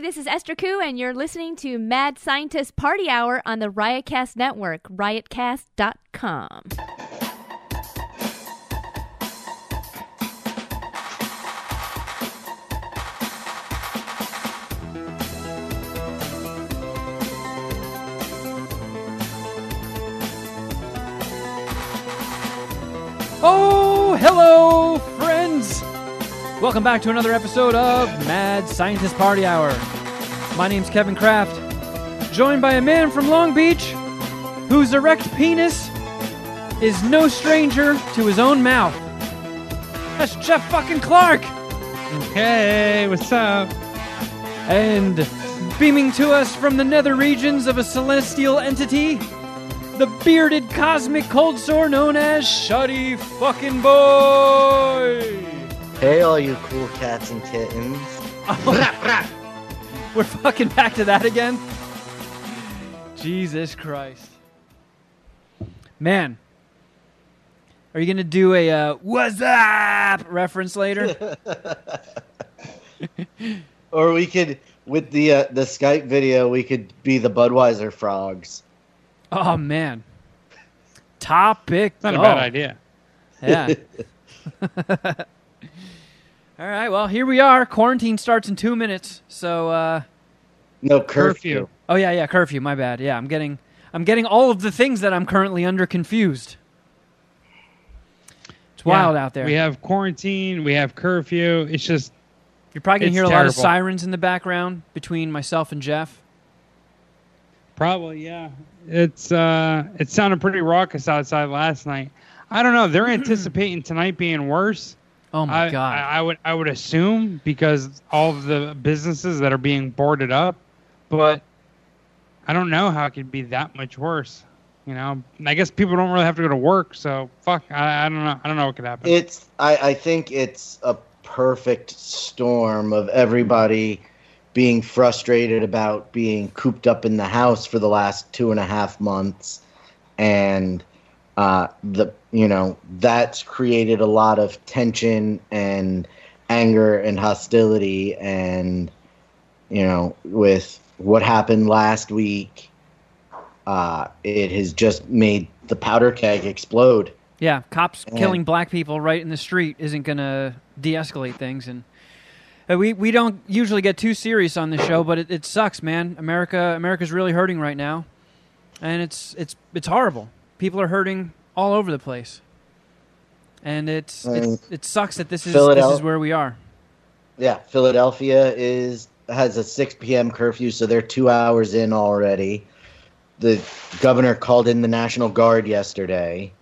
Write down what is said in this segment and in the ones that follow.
This is Esther Koo, and you're listening to Mad Scientist Party Hour on the Riotcast Network, riotcast.com. Oh, hello! Welcome back to another episode of Mad Scientist Party Hour. My name's Kevin Kraft, joined by a man from Long Beach whose erect penis is no stranger to his own mouth. That's Jeff fucking Clark! Hey, what's up? And beaming to us from the nether regions of a celestial entity, the bearded cosmic cold sore known as Shuddy fucking Boy! Hey, all you cool cats and kittens. We're fucking back to that again? Jesus Christ. Man. Are you going to do a uh, what's up reference later? Or we could, with the uh, the Skype video, we could be the Budweiser frogs. oh, man. Topic. Not a go. bad idea. Yeah. All right. Well, here we are. Quarantine starts in two minutes. So, uh, No curfew. Curfew. oh yeah, yeah, curfew. My bad. Yeah, I'm getting, I'm getting all of the things that I'm currently under confused. It's wild Yeah. out there. We have quarantine. We have curfew. It's just You're probably gonna hear a lot of sirens in the background between myself and Jeff. probably yeah. It's uh, it sounded pretty raucous outside last night. I don't know. They're anticipating tonight being worse. Oh my I, god. I, I would I would assume because all of the businesses that are being boarded up, but I don't know how it could be that much worse. You know, I guess people don't really have to go to work, so fuck. I, I don't know. I don't know what could happen. It's. I, I think it's a perfect storm of everybody being frustrated about being cooped up in the house for the last two and a half months, and uh, the you know that's created a lot of tension and anger and hostility, and you know with what happened last week, uh, it has just made the powder keg explode. yeah, cops And- killing black people right in the street isn't gonna de-escalate things, and uh, we we don't usually get too serious on this show, but it, it sucks, man. America America's really hurting right now, and it's it's it's horrible. People are hurting all over the place, and it's I mean, it's it sucks that this is this is where we are. Yeah, Philadelphia is has a 6 p.m. curfew, so they're two hours in already. The governor called in the National Guard yesterday.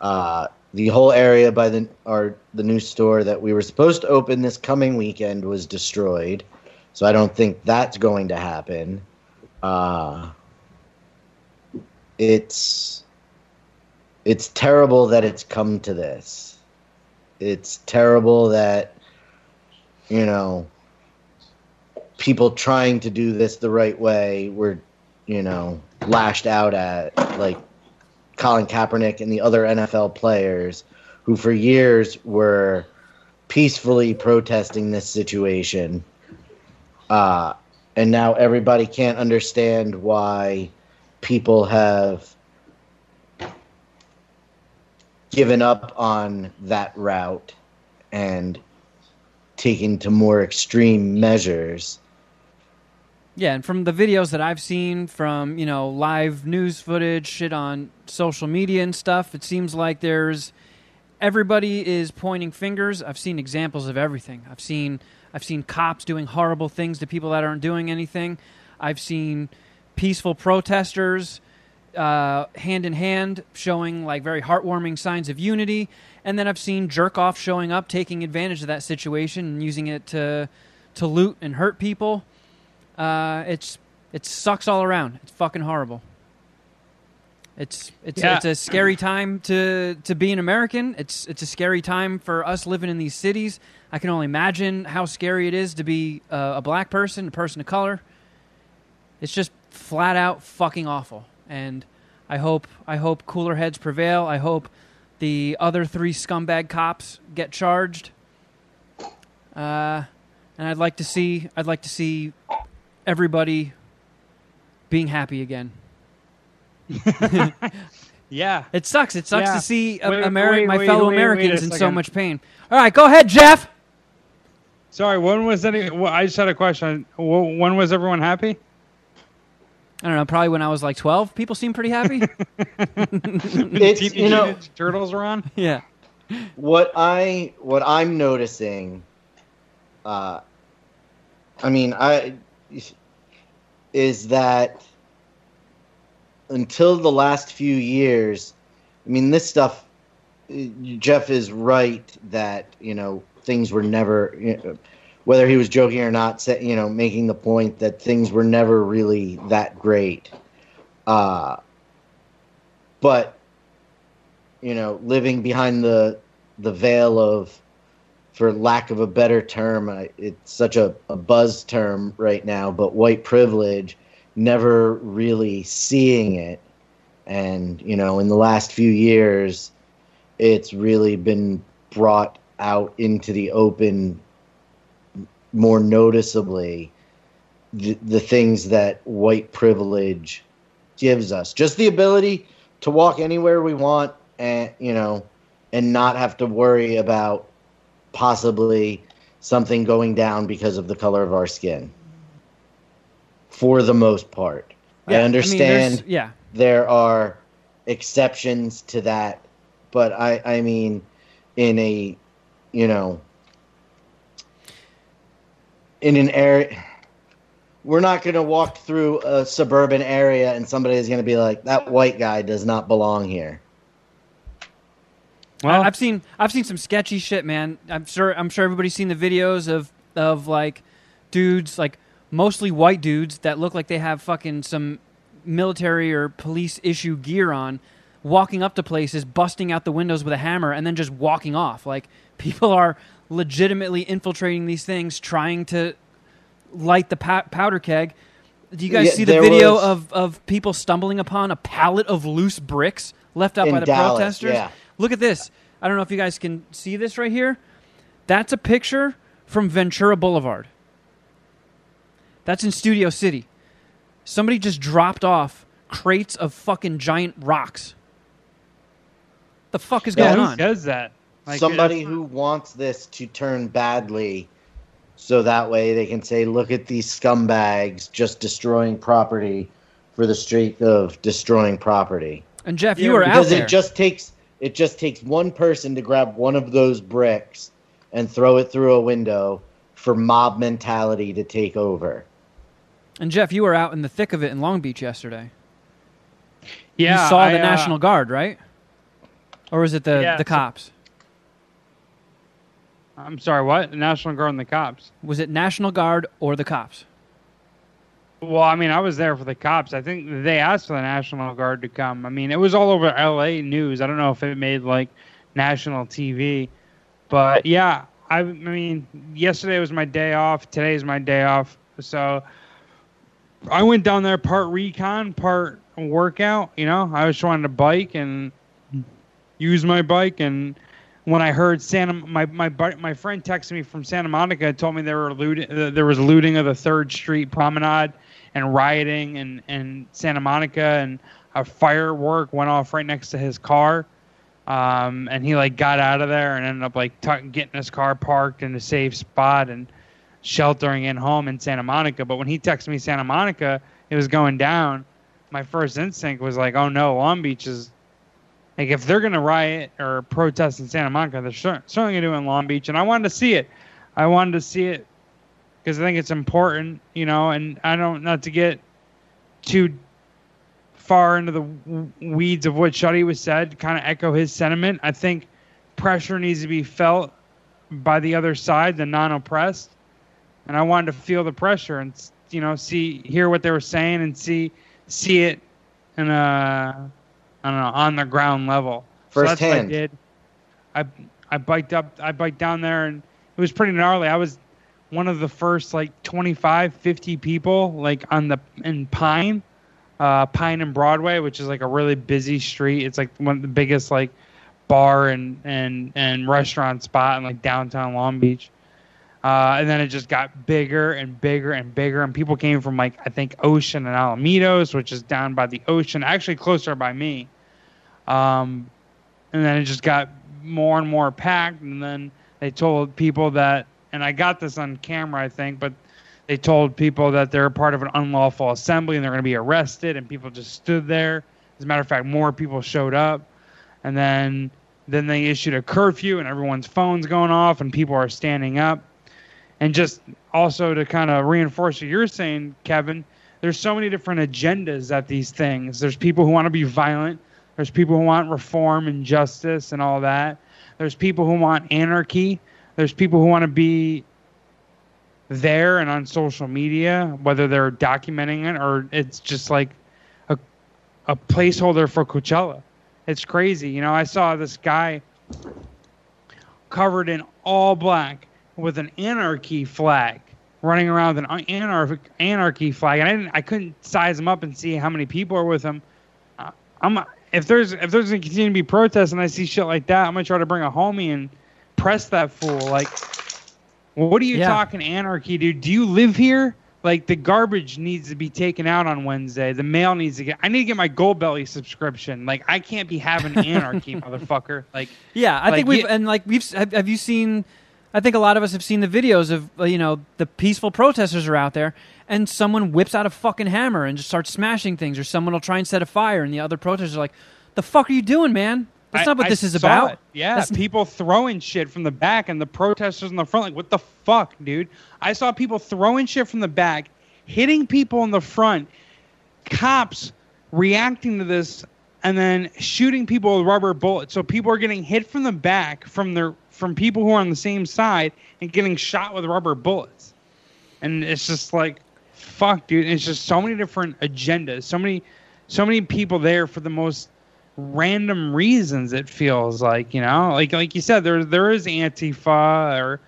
Uh, the whole area by the or the new store that we were supposed to open this coming weekend was destroyed, so I don't think that's going to happen. Uh, it's it's terrible that it's come to this. It's terrible that you know, people trying to do this the right way were, you know, lashed out at, like Colin Kaepernick and the other NFL players who for years were peacefully protesting this situation. Uh, and now everybody can't understand why people have given up on that route and taken to more extreme measures. Yeah, and from the videos that I've seen from, you know, live news footage, shit on social media and stuff, it seems like there's everybody is pointing fingers. I've seen examples of everything. I've seen I've seen cops doing horrible things to people that aren't doing anything. I've seen peaceful protesters uh, hand in hand showing like very heartwarming signs of unity. And then I've seen jerk off showing up, taking advantage of that situation and using it to to loot and hurt people. Uh, it's it sucks all around. It's fucking horrible. It's it's Yeah. it's a scary time to to be an American. It's it's a scary time for us living in these cities. I can only imagine how scary it is to be uh, a black person, a person of color. It's just flat out fucking awful. And I hope I hope cooler heads prevail. I hope the other three scumbag cops get charged. Uh, and I'd like to see I'd like to see everybody being happy again. Yeah. It sucks. It sucks Yeah. to see Wait, Ameri- wait, my wait, fellow Americans in so much pain. All right, go ahead, Jeff. Sorry, when was any? Well, I just had a question. When was everyone happy? I don't know. Probably when I was like 12, people seemed pretty happy. It's Teenage you know Turtles were on. yeah. what I what I'm noticing. Uh, I mean, I is that until the last few years. I mean, this stuff. Jeff is right that you know things were never. You know, whether he was joking or not, you know, making the point that things were never really that great. Uh, but you know, living behind the the veil of, for lack of a better term, I, it's such a, a buzz term right now, but white privilege, never really seeing it, and you know, in the last few years, it's really been brought out into the open more noticeably the, the things that white privilege gives us. Just the ability to walk anywhere we want and you know and not have to worry about possibly something going down because of the color of our skin. For the most part. Yeah, i mean, understand there's- yeah. there are exceptions to that but i i mean in a you know in an area we're not going to walk through a suburban area and somebody is going to be like that white guy does not belong here Well, I, I've seen I've seen some sketchy shit, man. I'm sure I'm sure everybody's seen the videos of of like dudes, like mostly white dudes that look like they have fucking some military or police issue gear on, walking up to places, busting out the windows with a hammer, and then just walking off. Like people are legitimately infiltrating these things, trying to light the pow- powder keg. Do you guys Yeah, see the video was- of, of people stumbling upon a pallet of loose bricks left out In by the Dallas, protesters? yeah. Look at this. I don't know if you guys can see this right here. That's a picture from Ventura Boulevard. That's in Studio City. Somebody just dropped off crates of fucking giant rocks. The fuck is Yeah, going who on? does that? Like, somebody it's- who wants this to turn badly so that way they can say look at these scumbags just destroying property for the sake of destroying property And Jeff, Yeah, you were out because there. it just takes it just takes one person to grab one of those bricks and throw it through a window for mob mentality to take over and Jeff, you were out in the thick of it in Long Beach yesterday. Yeah, you saw I, the uh, National Guard, right? Or was it the Yeah, the so- cops? I'm sorry, what? The National Guard and the cops. Was it National Guard or the cops? Well, I mean, I was there for the cops. I think they asked for the National Guard to come. I mean, it was all over LA news. I don't know if it made like national TV, but yeah, I, I mean, yesterday was my day off. Today's my day off. So I went down there part recon, part workout. You know, I was trying to bike and use my bike. And when I heard Santa, my my my friend texted me from Santa Monica, told me there were looting. uh, There was looting of the Third Street Promenade and rioting and and Santa Monica and a firework went off right next to his car. Um, and he like got out of there and ended up like tuck getting his car parked in a safe spot and sheltering in home in Santa Monica. But when he texted me Santa Monica, it was going down. My first instinct was like, oh no, Long Beach is like if they're gonna riot or protest in Santa Monica, they're cer- certainly gonna do it in Long Beach. And I wanted to see it. I wanted to see it because I think it's important, you know. And I don't not to get too far into the weeds of what Shuddy was said, kind of echo his sentiment. I think pressure needs to be felt by the other side, the non-oppressed, and I wanted to feel the pressure and you know see hear what they were saying and see see it in a I don't know on the ground level. So that's what I did. I I biked up I biked down there and it was pretty gnarly. I was one of the first like 25 50 people like on the in Pine uh, Pine and Broadway, which is like a really busy street. It's like one of the biggest like bar and and and restaurant spot in like downtown Long Beach. Uh, and then it just got bigger and bigger and bigger, and people came from like I think Ocean and Alamitos, which is down by the ocean, actually closer by me. Um, and then it just got more and more packed, and then they told people that, and I got this on camera, I think, but they told people that they're part of an unlawful assembly and they're going to be arrested, and people just stood there. As a matter of fact, more people showed up, and then then they issued a curfew, and everyone's phones going off, and people are standing up and just also to kind of reinforce what you're saying, Kevin, there's so many different agendas at these things. There's people who want to be violent. There's people who want reform and justice and all that. There's people who want anarchy. There's people who want to be there and on social media, whether they're documenting it or it's just like a, a placeholder for Coachella. It's crazy. You know, I saw this guy covered in all black with an anarchy flag running around with an anarchy anarchy flag, and I didn't, I couldn't size him up and see how many people are with him. Uh, I'm if there's if there's gonna continue to be protests and I see shit like that, I'm gonna try to bring a homie and press that fool. Like, what are you Yeah. talking anarchy, dude? Do you live here? Like the garbage needs to be taken out on Wednesday. The mail needs to get. I need to get my Goldbelly subscription. Like I can't be having anarchy, motherfucker. Like Yeah, I Like, think we've you- and like we've have, have you seen? I think a lot of us have seen the videos of uh, you know the peaceful protesters are out there, and someone whips out a fucking hammer and just starts smashing things, or someone will try and set a fire, and the other protesters are like, "The fuck are you doing, man? That's I- not what I this is about." it. Yeah, That's- people throwing shit from the back and the protesters in the front. Like, what the fuck, dude? I saw people throwing shit from the back, hitting people in the front, cops reacting to this, and then shooting people with rubber bullets. So people are getting hit from the back from their from people who are on the same side and getting shot with rubber bullets. And it's just like, fuck, dude. It's just so many different agendas, so many, so many people there for the most random reasons it feels like you know? Like like you said there there is antifa or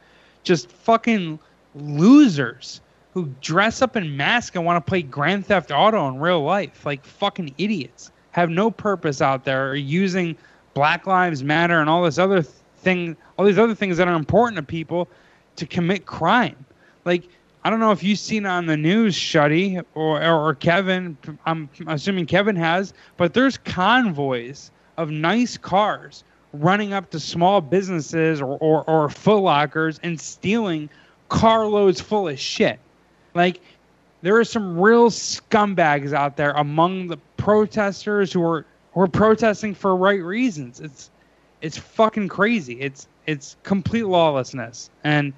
just fucking losers who dress up in masks and want to play grand theft auto in real life like fucking idiots. Have no purpose out there or using black lives matter and all this other thing all these other things that are important to people to commit crime. Like I don't know if you've seen on the news, Shuddy, or, or, or Kevin. I'm assuming Kevin has, but there's convoys of nice cars running up to small businesses or, or, or Foot Lockers and stealing carloads full of shit. Like, there are some real scumbags out there among the protesters who are who are protesting for right reasons. It's it's fucking crazy. It's it's complete lawlessness. And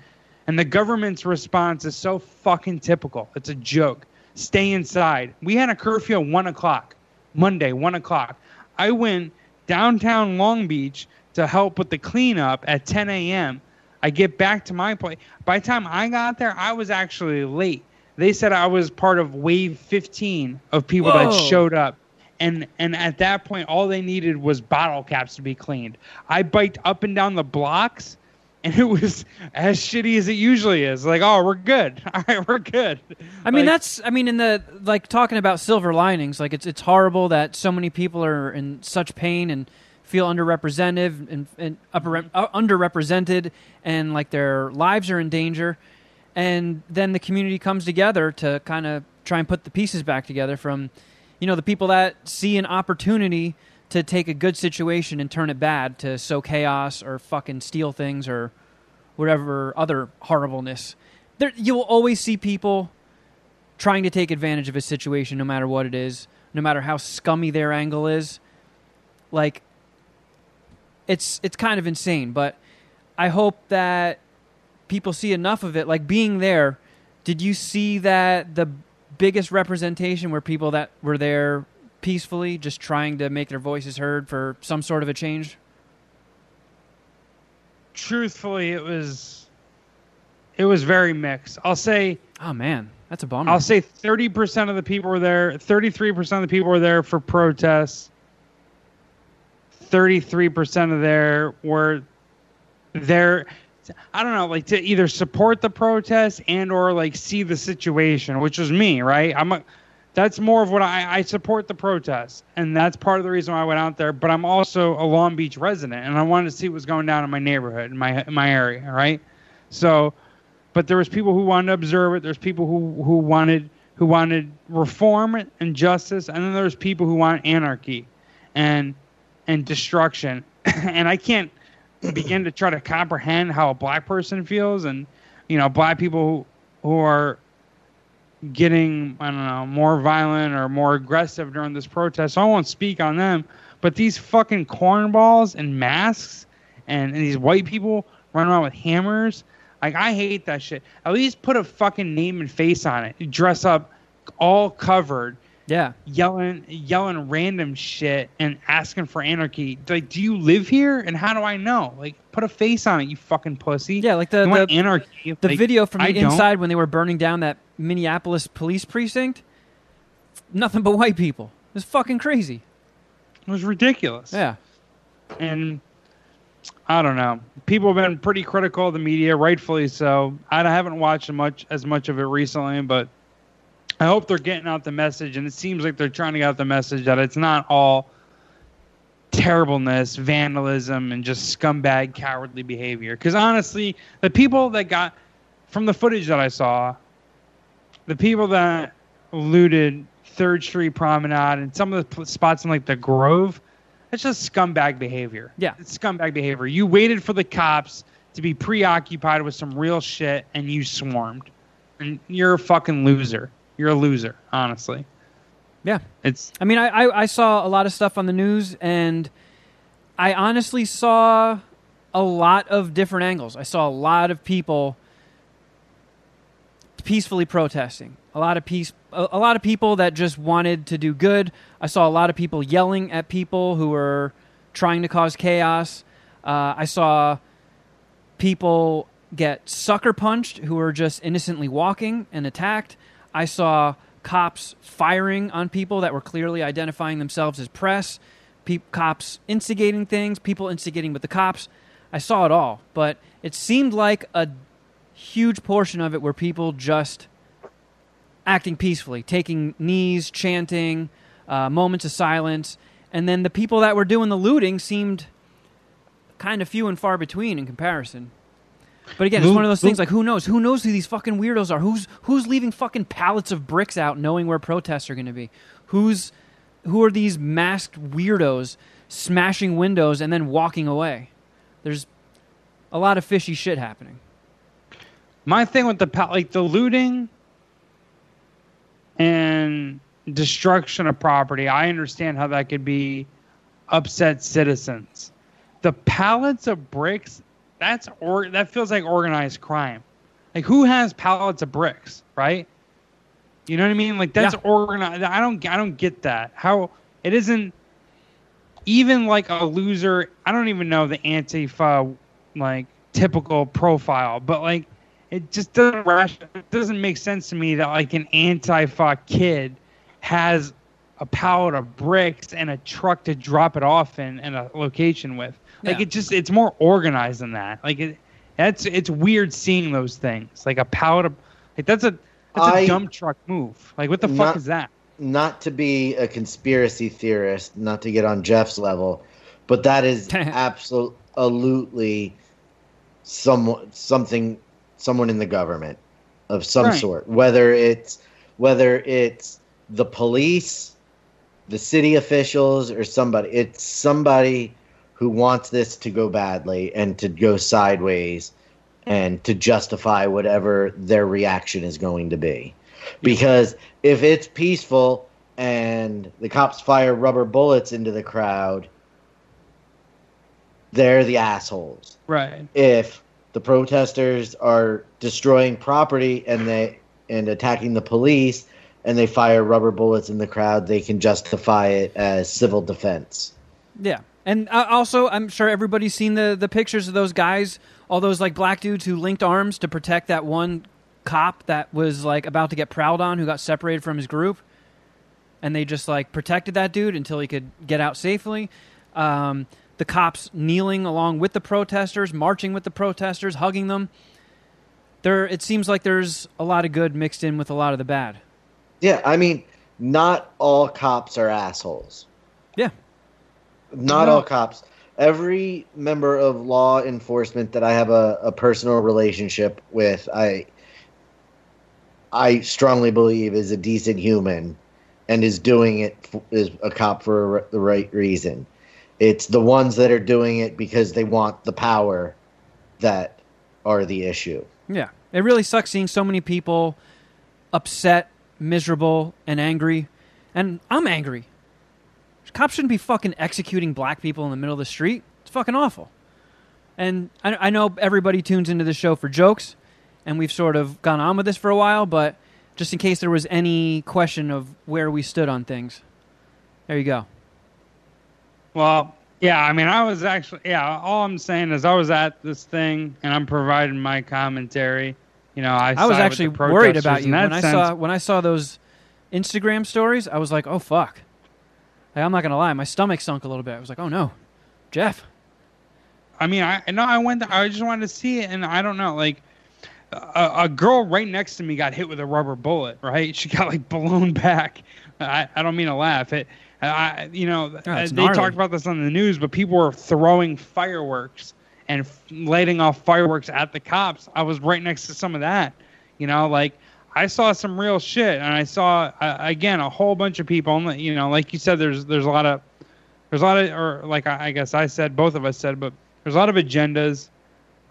and the government's response is so fucking typical. It's a joke. Stay inside. We had a curfew at one o'clock, Monday, one o'clock. I went downtown Long Beach to help with the cleanup at 10 a.m. I get back to my place. By the time I got there, I was actually late. They said I was part of wave 15 of people that showed up. And and at that point, all they needed was bottle caps to be cleaned. I biked up and down the blocks and it was as shitty as it usually is. Like, oh, we're good. All right, we're good. I mean, Like, that's. I mean, in the like talking about silver linings, like it's it's horrible that so many people are in such pain and feel underrepresented and, and upper, uh, underrepresented, and like their lives are in danger. And then the community comes together to kind of try and put the pieces back together from, you know, the people that see an opportunity to take a good situation and turn it bad to sow chaos or fucking steal things or whatever other horribleness. There, you will always see people trying to take advantage of a situation, no matter what it is, no matter how scummy their angle is. Like, it's it's kind of insane, but I hope that people see enough of it. Like being there, did you see that the biggest representation were people that were there peacefully, just trying to make their voices heard for some sort of a change? truthfully, it was it was very mixed. I'll say Oh man, that's a bummer. I'll say 30% of the people were there, 33% of the people were there for protests. 33% of there were there I don't know, like to either support the protest and or like see the situation, which was me, right? I'm a that's more of what I, I support the protest, and that's part of the reason why I went out there. But I'm also a Long Beach resident, and I wanted to see what was going down in my neighborhood, in my in my area, right? So, but but there was people who wanted to observe it. There's people who who wanted who wanted reform and justice, and then there's people who want anarchy, and and destruction. and I can't begin to try to comprehend how a black person feels, and you know, black people who, who are getting I don't know more violent or more aggressive during this protest. So I won't speak on them, but these fucking cornballs and masks and, and these white people running around with hammers. Like I hate that shit. At least put a fucking name and face on it. Dress up all covered, Yeah. yelling yelling random shit and asking for anarchy. Like, do you live here? And how do I know? Like, put a face on it, you fucking pussy. Yeah, like the the, anarchy. the Like, video from the I don't. inside when they were burning down that Minneapolis police precinct. Nothing but white people. It was fucking crazy. It was ridiculous. Yeah. and I don't know. People have been pretty critical of the media, rightfully so. I haven't watched much as much of it recently, but I hope they're getting out the message, and it seems like they're trying to get out the message that it's not all terribleness, vandalism, and just scumbag, cowardly behavior. Because honestly, the people that got from the footage that I saw, the people that looted Third Street Promenade and some of the spots in like the Grove, it's just scumbag behavior. Yeah. It's scumbag behavior. You waited for the cops to be preoccupied with some real shit and you swarmed. And you're a fucking loser. You're a loser, honestly. Yeah. It's I mean, I, I, I saw a lot of stuff on the news, and I honestly saw a lot of different angles. I saw a lot of people peacefully protesting. A lot of peace, a, a lot of people that just wanted to do good. I saw a lot of people yelling at people who were trying to cause chaos. Uh, I saw people get sucker punched who were just innocently walking and attacked. I saw cops firing on people that were clearly identifying themselves as press, pe- cops instigating things, people instigating with the cops. I saw it all, but it seemed like a huge portion of it were people just acting peacefully, taking knees, chanting, uh, moments of silence, and then the people that were doing the looting seemed kind of few and far between in comparison. But again, it's one of those things like who knows? Who knows who these fucking weirdos are? Who's who's leaving fucking pallets of bricks out knowing where protests are going to be? Who's who are these masked weirdos smashing windows and then walking away? There's a lot of fishy shit happening. my thing with the pa- like the looting and destruction of property. I understand how that could be upset citizens. The pallets of bricks, that's or that feels like organized crime. Like who has pallets of bricks, right? You know what I mean? Like that's Yeah. organized. I don't I don't get that. How it isn't even like a loser. I don't even know the Antifa like typical profile, but like it just doesn't it doesn't make sense to me that like an Antifa kid has a pallet of bricks and a truck to drop it off in and a location with. Like Yeah. it just it's more organized than that. Like it that's it's weird seeing those things. Like a pallet of like that's a that's a I- dump truck move. Like what the fuck is that? not to be a conspiracy theorist, not to get on Jeff's level, but that is absolutely some something someone in the government of some Right. sort. Whether it's whether it's the police, the city officials, or somebody. It's somebody who wants this to go badly and to go sideways and to justify whatever their reaction is going to be. Because if it's peaceful and the cops fire rubber bullets into the crowd, they're the assholes. Right. If the protesters are destroying property and they and attacking the police and they fire rubber bullets in the crowd, they can justify it as civil defense. Yeah, and uh, also I'm sure everybody's seen the the pictures of those guys, all those like black dudes who linked arms to protect that one cop that was like about to get prowled on, who got separated from his group, and they just like protected that dude until he could get out safely. Um, the cops kneeling along with the protesters, marching with the protesters, hugging them. There, it seems like there's a lot of good mixed in with a lot of the bad. Yeah, I mean, not all cops are assholes. Yeah, Not No. all cops. every member of law enforcement that I have a, a personal relationship with, I I strongly believe is a decent human and is doing it f- is a cop for a, the right reason. It's the ones that are doing it because they want the power that are the issue. Yeah, it really sucks seeing so many people upset, miserable, and angry. And I'm angry. Cops shouldn't be fucking executing black people in the middle of the street. It's fucking awful. And I, I know everybody tunes into the show for jokes, and we've sort of gone on with this for a while, but just in case there was any question of where we stood on things, there you go. Well, yeah, I mean, I was actually, yeah, all I'm saying is I was at this thing and I'm providing my commentary. You know, I, I was actually worried about you when I sense. saw when I saw those Instagram stories. I was like, oh fuck. Like, I'm not gonna lie, my stomach sunk a little bit. I was like, oh no, Jeff. I mean, I no, I went. I just wanted to see it, and I don't know. Like, a, a girl right next to me got hit with a rubber bullet. Right, she got like blown back. I, I don't mean to laugh. It, I, you know, Oh, they gnarly. talked about this on the news, but people were throwing fireworks and f- lighting off fireworks at the cops. I was right next to some of that. You know, like I saw some real shit, and I saw uh, again a whole bunch of people. You know, like you said, there's there's a lot of there's a lot of or like I, I guess I said both of us said, but there's a lot of agendas.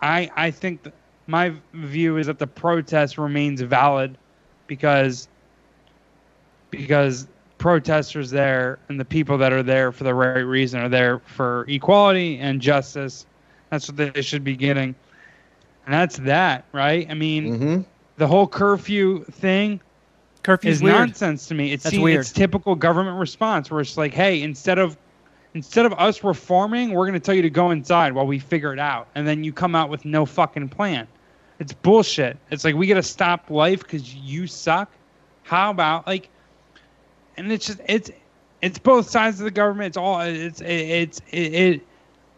I I think th- my view is that the protest remains valid because because protesters there and the people that are there for the right reason are there for equality and justice. That's what they should be getting. And that's that, right? I mean, hmm the whole curfew thing Curfew's is weird. nonsense to me. It's That's weird. It's typical government response where it's like, hey, instead of instead of us reforming, we're going to tell you to go inside while we figure it out, and then you come out with no fucking plan. It's bullshit. It's like we got to stop life because you suck. How about like? And it's just it's it's both sides of the government. It's all it's it's it, it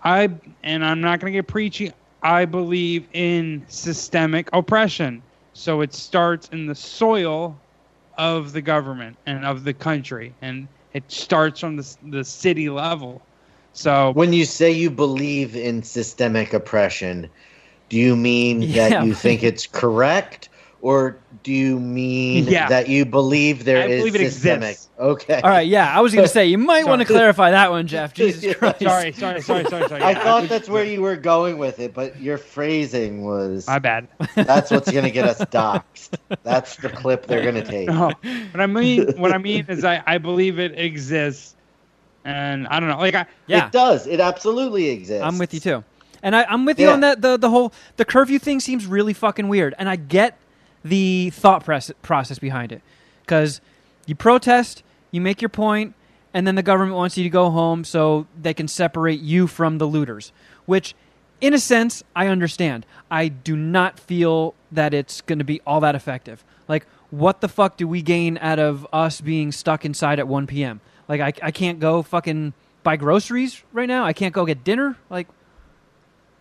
I and I'm not going to get preachy. I believe in systemic oppression. So it starts in the soil of the government and of the country, and it starts from the the city level. So When you say you believe in systemic oppression, do you mean Yeah. that you think it's correct, or do you mean Yeah. that you believe there I is believe it systemic? exists. Okay. All right, yeah, I was gonna say you might want to clarify that one, Jeff. Jesus Christ. sorry, sorry, sorry, sorry, sorry. I Yeah, thought was- that's where you were going with it, but your phrasing was My bad. that's what's going to get us doxxed. That's the clip they're going to take. No, what I mean, what I mean is, I, I believe it exists, and I don't know, like I Yeah, It does. It absolutely exists. I'm with you too. And I, I'm with you Yeah. on that. The the whole the curfew thing seems really fucking weird, and I get the thought process behind it because you protest, you make your point, and then the government wants you to go home so they can separate you from the looters. Which, in a sense, I understand. I do not feel that it's going to be all that effective. Like, what the fuck do we gain out of us being stuck inside at 1 p.m.? Like, I, I can't go fucking buy groceries right now. I can't go get dinner. Like,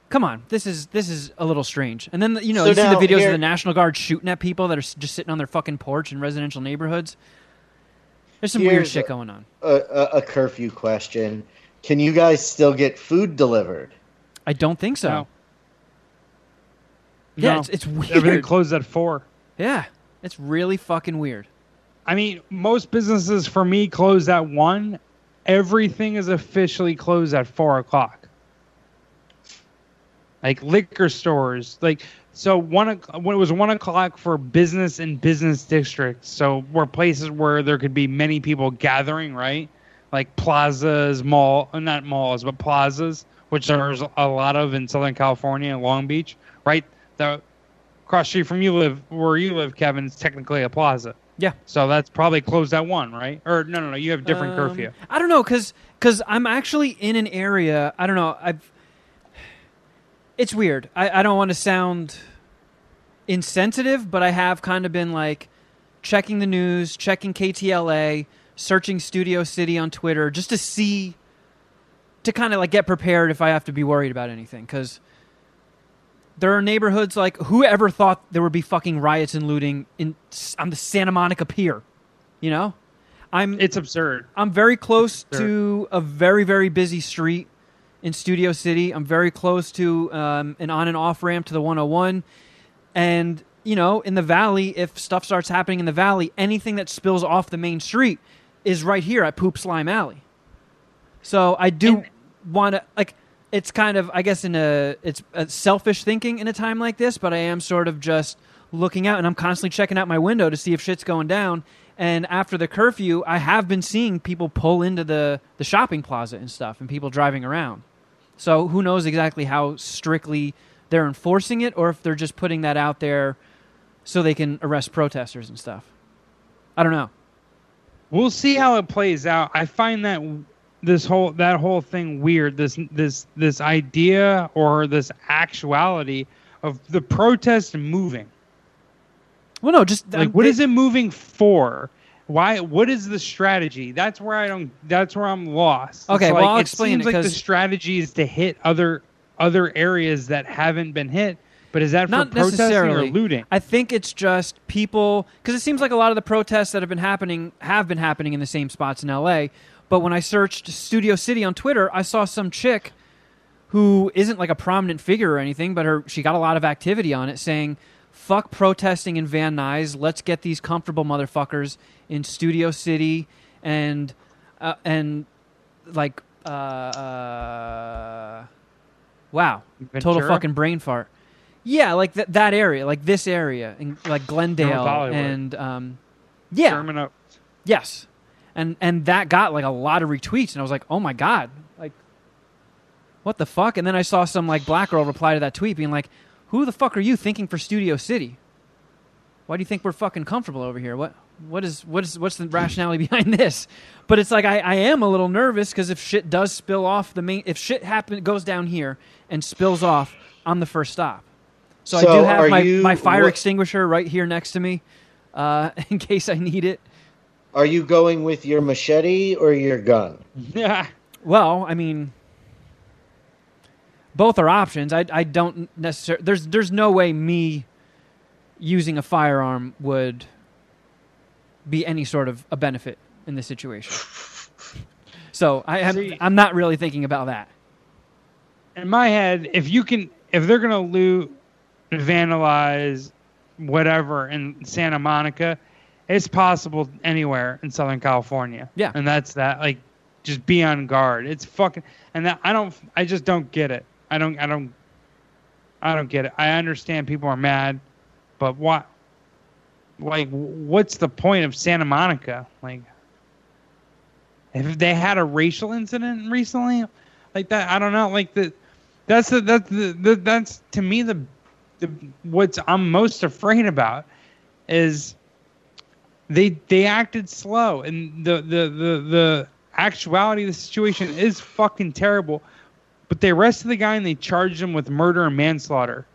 come on, this is this is a little strange. And then you know So you see the videos here- of the National Guard shooting at people that are just sitting on their fucking porch in residential neighborhoods. There's some weird shit going on. a, a, a curfew question. Can you guys still get food delivered? I don't think so. No. Yeah, No. it's, it's weird. everything closed at four. yeah, it's really fucking weird. I mean, most businesses for me close at one. Everything is officially closed at four o'clock. Like liquor stores, like so one when it was one o'clock for business and business districts. So were places where there could be many people gathering, right? Like plazas, mall, uh, not malls, but plazas, which there's a lot of in Southern California and Long Beach, right? The across the street from you live where you live, Kevin, is technically a plaza. Yeah. So that's probably closed at one, right? Or no, no, no. You have different Um, curfew. I don't know, cause cause I'm actually in an area. I don't know. I've. It's weird. I, I don't want to sound insensitive, but I have kind of been like checking the news, checking KTLA, searching Studio City on Twitter just to see, to kind of like get prepared if I have to be worried about anything. Because there are neighborhoods like whoever thought there would be fucking riots and looting in on the Santa Monica Pier, you know. I'm It's absurd. I'm very close to a very very busy street in Studio City. I'm very close to um, an on and off ramp to the 101. And, you know, in the valley, if stuff starts happening in the valley, anything that spills off the main street is right here at Poop Slime Alley. So I do want to, like, it's kind of, I guess, in a, it's a selfish thinking in a time like this, but I am sort of just looking out and I'm constantly checking out my window to see if shit's going down. And after the curfew, I have been seeing people pull into the, the shopping plaza and stuff and people driving around. So who knows exactly how strictly they're enforcing it or if they're just putting that out there so they can arrest protesters and stuff. I don't know. We'll see how it plays out. I find that this whole that whole thing weird. This this this idea or this actuality of the protest moving. Well, no, just Like, um, what is it moving for? Why? What is the strategy? That's where I don't. That's where I'm lost. Okay, well, like, I'll it explain seems it, like the strategy is to hit other other areas that haven't been hit. But is that for Not necessarily. looting? I think it's just people because it seems like a lot of the protests that have been happening have been happening in the same spots in LA. But when I searched Studio City on Twitter, I saw some chick who isn't like a prominent figure or anything, but her she got a lot of activity on it saying, "Fuck protesting in Van Nuys. Let's get these comfortable motherfuckers in Studio City and uh, and like uh, uh wow, total fucking brain fart." Yeah, like th- that area, like this area, in, like Glendale, and um, yeah, yes, and and that got like a lot of retweets, and I was like, oh my god, like what the fuck? And then I saw some like black girl reply to that tweet, being like, who the fuck are you thinking for Studio City? Why do you think we're fucking comfortable over here? What what is what is what's the rationality behind this? But it's like I, I am a little nervous because if shit does spill off the main, if shit happen goes down here and spills off, I'm the first stop. So, I do have are my, you- my fire what- extinguisher right here next to me, uh, in case I need it. Are you going with your machete or your gun? Yeah. Well, I mean, both are options. I I don't necessarily. There's there's no way me using a firearm would be any sort of a benefit in this situation. So I am, See- I'm not really thinking about that. in my head, if you can, if they're gonna loot, vandalize, whatever in Santa Monica, it's possible anywhere in Southern California. Yeah. and that's that. Like, just be on guard. It's fucking, and that I don't, I just don't get it. I don't, I don't, I don't get it. I understand people are mad, but what? Like, what's the point of Santa Monica? Like, if they had a racial incident recently, like that, I don't know. Like the, that's the that's the, the that's to me the, the what's I'm most afraid about is they they acted slow and the the the the actuality of the situation is fucking terrible. But they arrested the guy and they charged him with murder and manslaughter.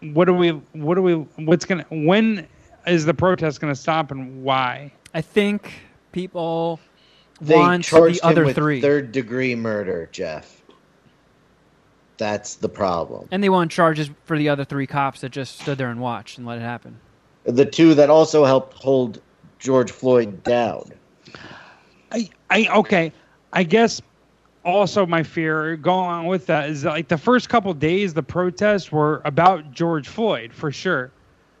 What do we? What do we? What's gonna? When is the protest gonna stop and why? I think people They want charged the other him with three, third degree murder, Jeff. That's the problem. and they want charges for the other three cops that just stood there and watched and let it happen. The two that also helped hold George Floyd down. I, I okay. I guess also my fear going on with that is that like the first couple days the protests were about George Floyd for sure,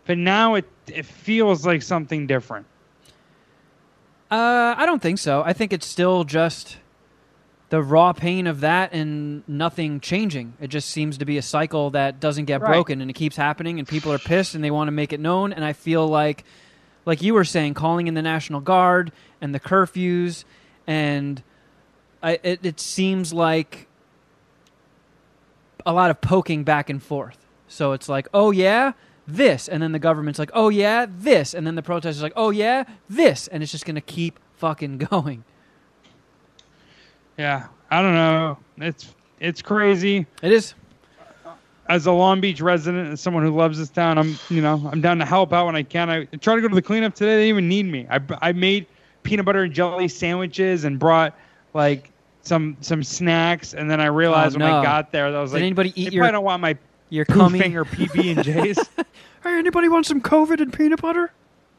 but now it it feels like something different. Uh, I don't think so. I think it's still just the raw pain of that and nothing changing. It just seems to be a cycle that doesn't get Right. broken and it keeps happening and people are pissed and they want to make it known and I feel like like you were saying calling in the National Guard and the curfews and I, it, it seems like a lot of poking back and forth. So it's like, "Oh yeah, this." And then the government's like, "Oh yeah, this." And then the protesters like, "Oh yeah, this." And it's just going to keep fucking going. Yeah, I don't know. It's it's crazy. It is As a Long Beach resident and someone who loves this town, I'm you know I'm down to help out when I can. I try to go to the cleanup today. They didn't even need me. I I made peanut butter and jelly sandwiches and brought like some some snacks, and then I realized Oh, when no. I got there that I was Did like, anybody they eat your- probably don't want my your poo cummy. finger PB and J's. Hey, anybody want some COVID and peanut butter?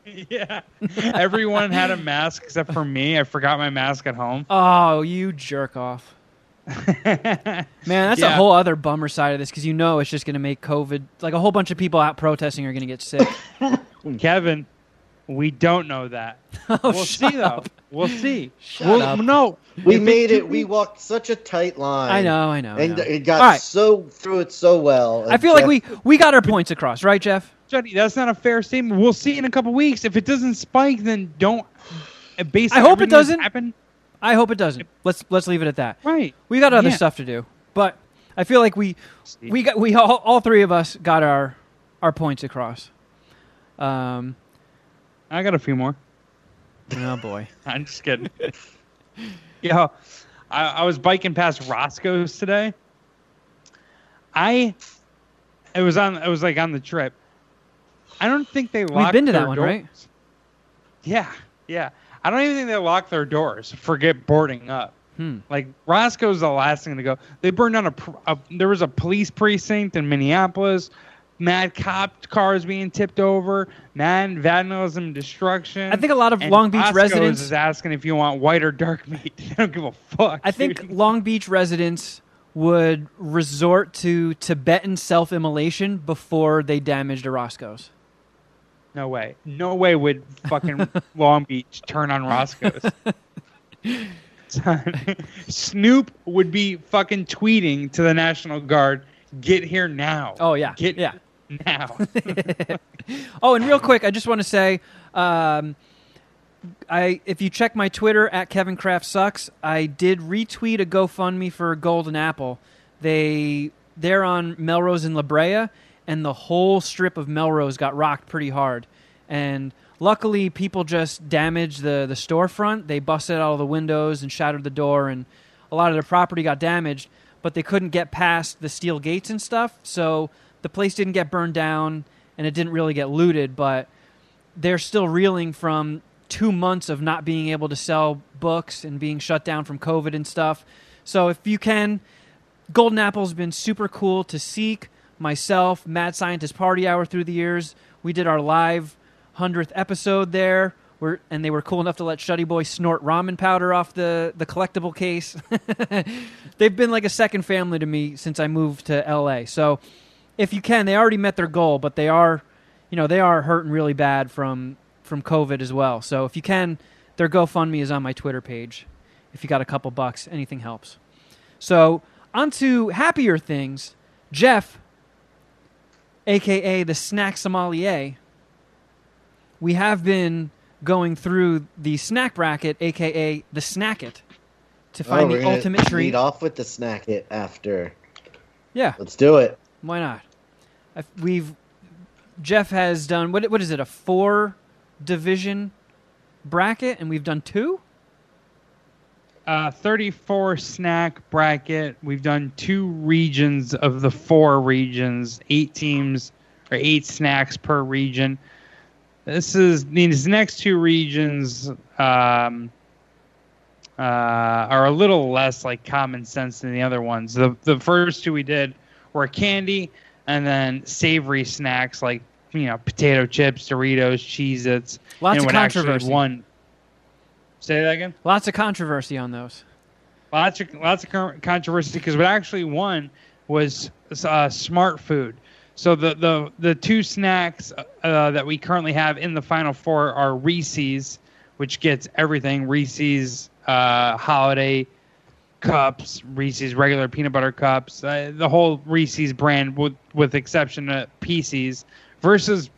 yeah. Everyone had a mask except for me. I forgot my mask at home. Oh, you jerk off. Man, that's a Yeah. whole other bummer side of this because you know it's just going to make COVID like a whole bunch of people out protesting are going to get sick. Kevin, we don't know that. oh, we'll shut see up. though. We'll see. Shut We'll- up. No, We made it. We walked such a tight line. I know, I know. I, and know. it got All right. so through it so well. I and feel like we we got our points across, right, Jeff? Johnny, that's not a fair statement. We'll see in a couple weeks. If it doesn't spike, then don't. uh, Based I hope it doesn't. Happen, I hope it doesn't. Let's let's leave it at that. right. We got other Yeah. stuff to do, but I feel like we we got we all, all three of us got our our points across. Um, I got a few more. Oh boy. I'm just kidding. Yo, I, I was biking past Roscoe's today. I, it was on. It was like on the trip. I don't think they locked. We've been to their that one, doors. right? Yeah, yeah. I don't even think they locked their doors. Forget boarding up. Hmm. Like Roscoe's the last thing to go. They burned down a, a. There was a police precinct in Minneapolis. Mad cop cars being tipped over. Mad vandalism, destruction. I think a lot of And Long Beach residents- is asking if you want white or dark meat. They don't give a fuck. I think. Long Beach residents would resort to Tibetan self-immolation before they damaged a Roscoe's. no way, no way would fucking Long Beach turn on Roscoe's. Snoop would be fucking tweeting to the National Guard, "Get here now! Oh yeah, Get yeah. Now!" Oh, and real quick, I just want to say, um, I if you check my Twitter at Kevin Kraft sucks, I did retweet a GoFundMe for Golden Apple. They they're on Melrose and La Brea, and the whole strip of Melrose got rocked pretty hard. And luckily, people just damaged the the storefront. They busted all the windows and shattered the door, and a lot of their property got damaged. But they couldn't get past the steel gates and stuff, so the place didn't get burned down, and it didn't really get looted. But they're still reeling from two months of not being able to sell books and being shut down from COVID and stuff. So if you can, Golden Apple's been super cool to seek. Myself, Mad Scientist Party Hour through the years, we did our live hundredth episode there. And they were cool enough to let Shuddy Boy snort ramen powder off the, the collectible case. They've been like a second family to me since I moved to LA. So if you can, they already met their goal, but they are, you know, they are hurting really bad from from COVID as well. So if you can, their GoFundMe is on my Twitter page. If you got a couple bucks, anything helps. So on to happier things. Jeff, aka the snack sommelier, we have been going through the snack bracket, aka the snack it, to Oh, find we're the ultimate treat. Lead off with the snack it after. Yeah, Let's do it. why not? We've Jeff has done what? What is it? A four division bracket, and we've done two. uh, 34 snack bracket. We've done two regions of the four regions, eight teams or eight snacks per region. This is these next two regions um, uh, are a little less like common sense than the other ones. The the first two we did were candy and then savory snacks like you know potato chips, Doritos, Cheez-Its. Lots of controversy. One. Say that again. Lots of controversy on those. Lots of lots of controversy because what actually won was uh, smart food. So the the the two snacks uh, that we currently have in the final four are Reese's, which gets everything Reese's uh, holiday cups, Reese's regular peanut butter cups, uh, the whole Reese's brand with with exception of Pieces, versus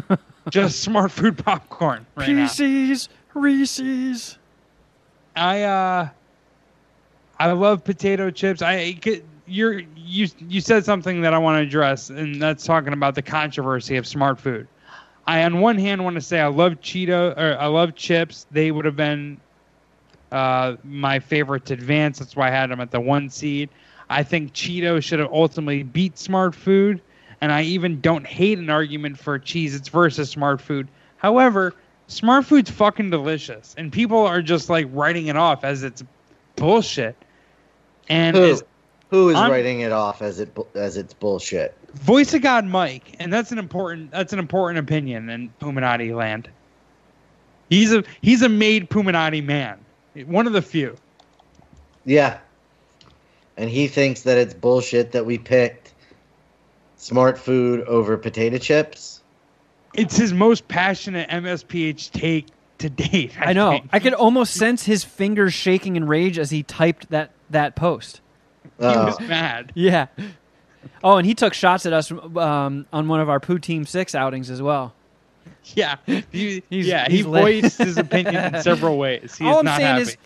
just smart food popcorn right now. Reese's, Reese's. I uh I love potato chips. I you're you you said something that I want to address and that's talking about the controversy of smart food. I on one hand want to say I love Cheeto or I love chips. They would have been uh my favorite to advance. That's why I had them at the 1 seed. I think Cheeto should have ultimately beat smart food and I even don't hate an argument for cheese it's versus smart food. However, smart food's fucking delicious and people are just like writing it off as it's bullshit. And Who? is Who is I'm- writing it off as it as it's bullshit? voice of God Mike, and that's an important that's an important opinion in Puminati land. He's a he's a made Puminati man. One of the few. Yeah. And he thinks that it's bullshit that we picked smart food over potato chips. It's his most passionate MSPH take to date. I, I know. think. I could almost sense his fingers shaking in rage as he typed that that post. He Uh, was mad. Yeah. Oh, and he took shots at us um, on one of our Poo Team Six outings as well. Yeah, he, He's- yeah. he voiced his opinion in several ways. He All is I'm not saying happy. is,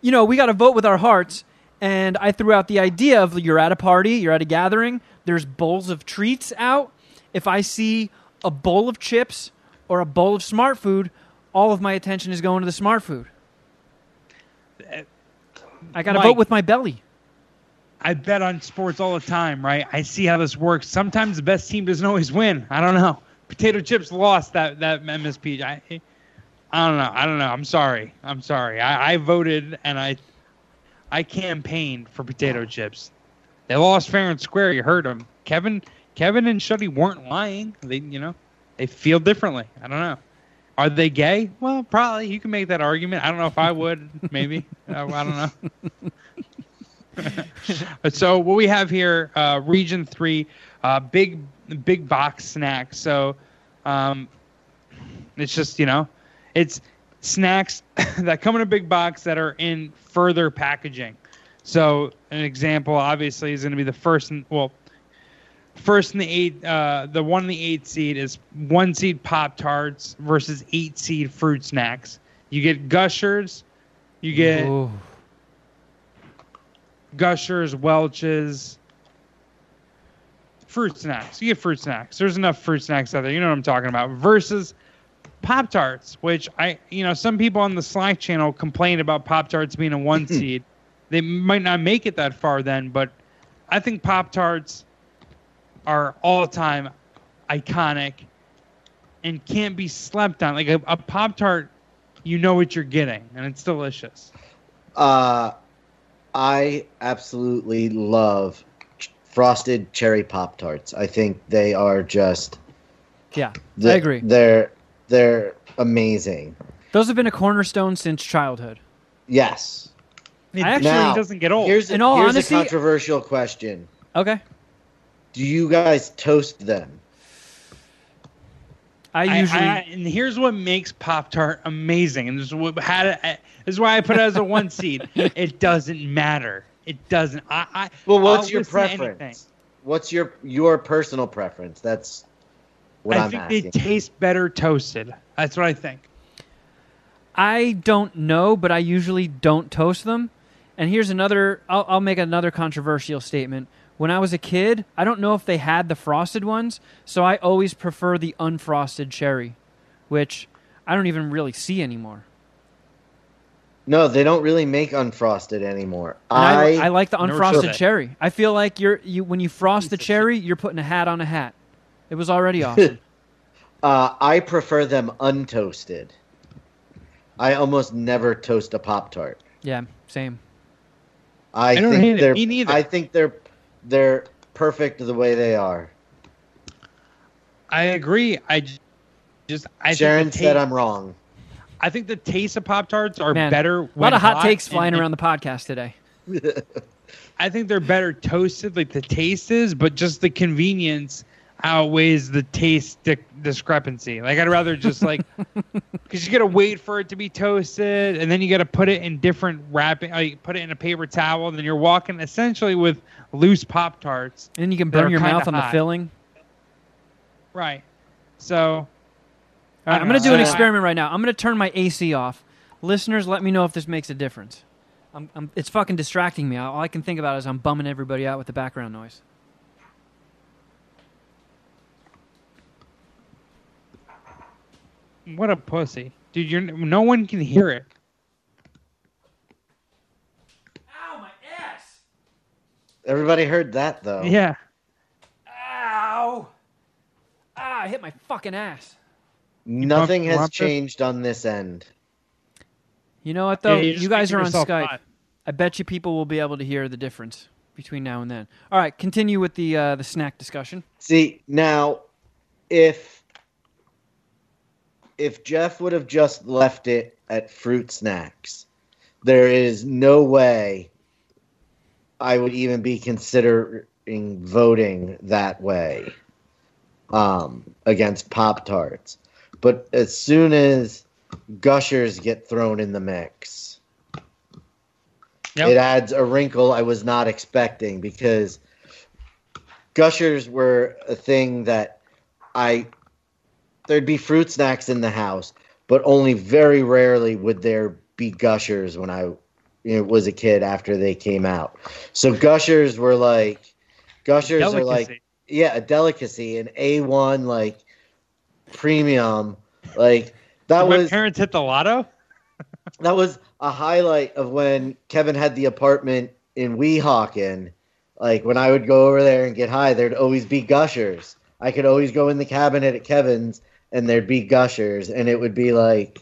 you know, we got to vote with our hearts. And I threw out the idea of you're at a party, you're at a gathering, there's bowls of treats out. If I see a bowl of chips or a bowl of smart food, all of my attention is going to the smart food. Uh, I got to vote with my belly. I bet on sports all the time, right? I see how this works. Sometimes the best team doesn't always win. I don't know. Potato chips lost that that MSP. I, I don't know. I don't know. I'm sorry. I'm sorry. I, I voted and I I campaigned for potato chips. They lost fair and square. You heard them. Kevin Kevin and Shuddy weren't lying. They you know they feel differently. I don't know. Are they gay? Well, probably. You can make that argument. I don't know if I would. Maybe. I, I don't know. so what we have here, uh, Region Three, uh, big big box snacks. So um, it's just you know, it's snacks that come in a big box that are in further packaging. So an example, obviously, is going to be the first. In, well, first in the eight, uh, the one in the eight seed is one seed Pop Tarts versus eight seed fruit snacks. You get Gushers, you get Ooh. Gushers, Welch's, fruit snacks. You get fruit snacks. There's enough fruit snacks out there. You know what I'm talking about. Versus Pop Tarts, which I, you know, some people on the Slack channel complain about Pop Tarts being a one seed. They might not make it that far then, but I think Pop Tarts are all time iconic and can't be slept on. Like a, a Pop Tart, you know what you're getting, and it's delicious. Uh, I absolutely love frosted cherry pop tarts. I think they are just. Yeah, the- I agree. They're they're amazing. Those have been a cornerstone since childhood. Yes. It I actually- actually doesn't get old. Here's a, In all here's honesty- a controversial question. Okay. Do you guys toast them? I I- usually I- and here's what makes Pop Tart amazing, and this is what had it, this is why I put it as a one seed. It doesn't matter. It doesn't. I, I Well, what's I'll your listen to anything. preference? What's your your personal preference? That's what I am think asking. they taste better toasted. That's what I think. I don't know, but I usually don't toast them. And here's another I'll, I'll make another controversial statement. When I was a kid, I don't know if they had the frosted ones, so I always prefer the unfrosted cherry, which I don't even really see anymore. No, they don't really make unfrosted anymore. I, I I like the unfrosted cherry. I feel like you're you when you frost the Piece of shit. cherry, you're putting a hat on a hat. It was already awesome. uh, I prefer them untoasted. I almost never toast a pop tart. yeah, same. I, I don't think hate it. they're Me neither. I think they're they're perfect the way they are. I agree. I just I Sharon think said I'm wrong. I think the taste of Pop Tarts are Man, better. A lot of hot hot takes and- flying and around the podcast today. I think they're better toasted, like the taste is, but just the convenience outweighs the taste di- discrepancy. Like I'd rather just like because you got to wait for it to be toasted, and then you got to put it in different wrapping. Like put it in a paper towel, and then you're walking essentially with loose pop tarts. And then you can burn your mouth on the filling. Right. So All right, I I'm going to know. do an experiment right now. I'm going to turn my AC off. Listeners, let me know if this makes a difference. I'm, I'm, it's fucking distracting me. All I can think about is I'm bumming everybody out with the background noise. what a pussy, dude! You're no one can hear it. Ow, my ass! Everybody heard that though. Yeah. Ow! Ah, I hit my fucking ass. Nothing has want changed on this end. You know what, though? Yeah, you're you guys are on Skype. hot. I bet you people will be able to hear the difference between now and then. All right, continue with the uh, the snack discussion. See now, if if Jeff would have just left it at fruit snacks, there is no way I would even be considering voting that way um, against Pop Tarts. But as soon as Gushers get thrown in the mix, Yep. it adds a wrinkle I was not expecting because Gushers were a thing that I there'd be fruit snacks in the house, but only very rarely would there be Gushers when I you know, was a kid after they came out. So Gushers were like Gushers are like yeah, a delicacy, an A1 like premium like that Did my was parents hit the lotto? that was a highlight of when Kevin had the apartment in Weehawken. Like when I would go over there and get high, there'd always be gushers. I could always go in the cabinet at Kevin's and there'd be gushers, and it would be like,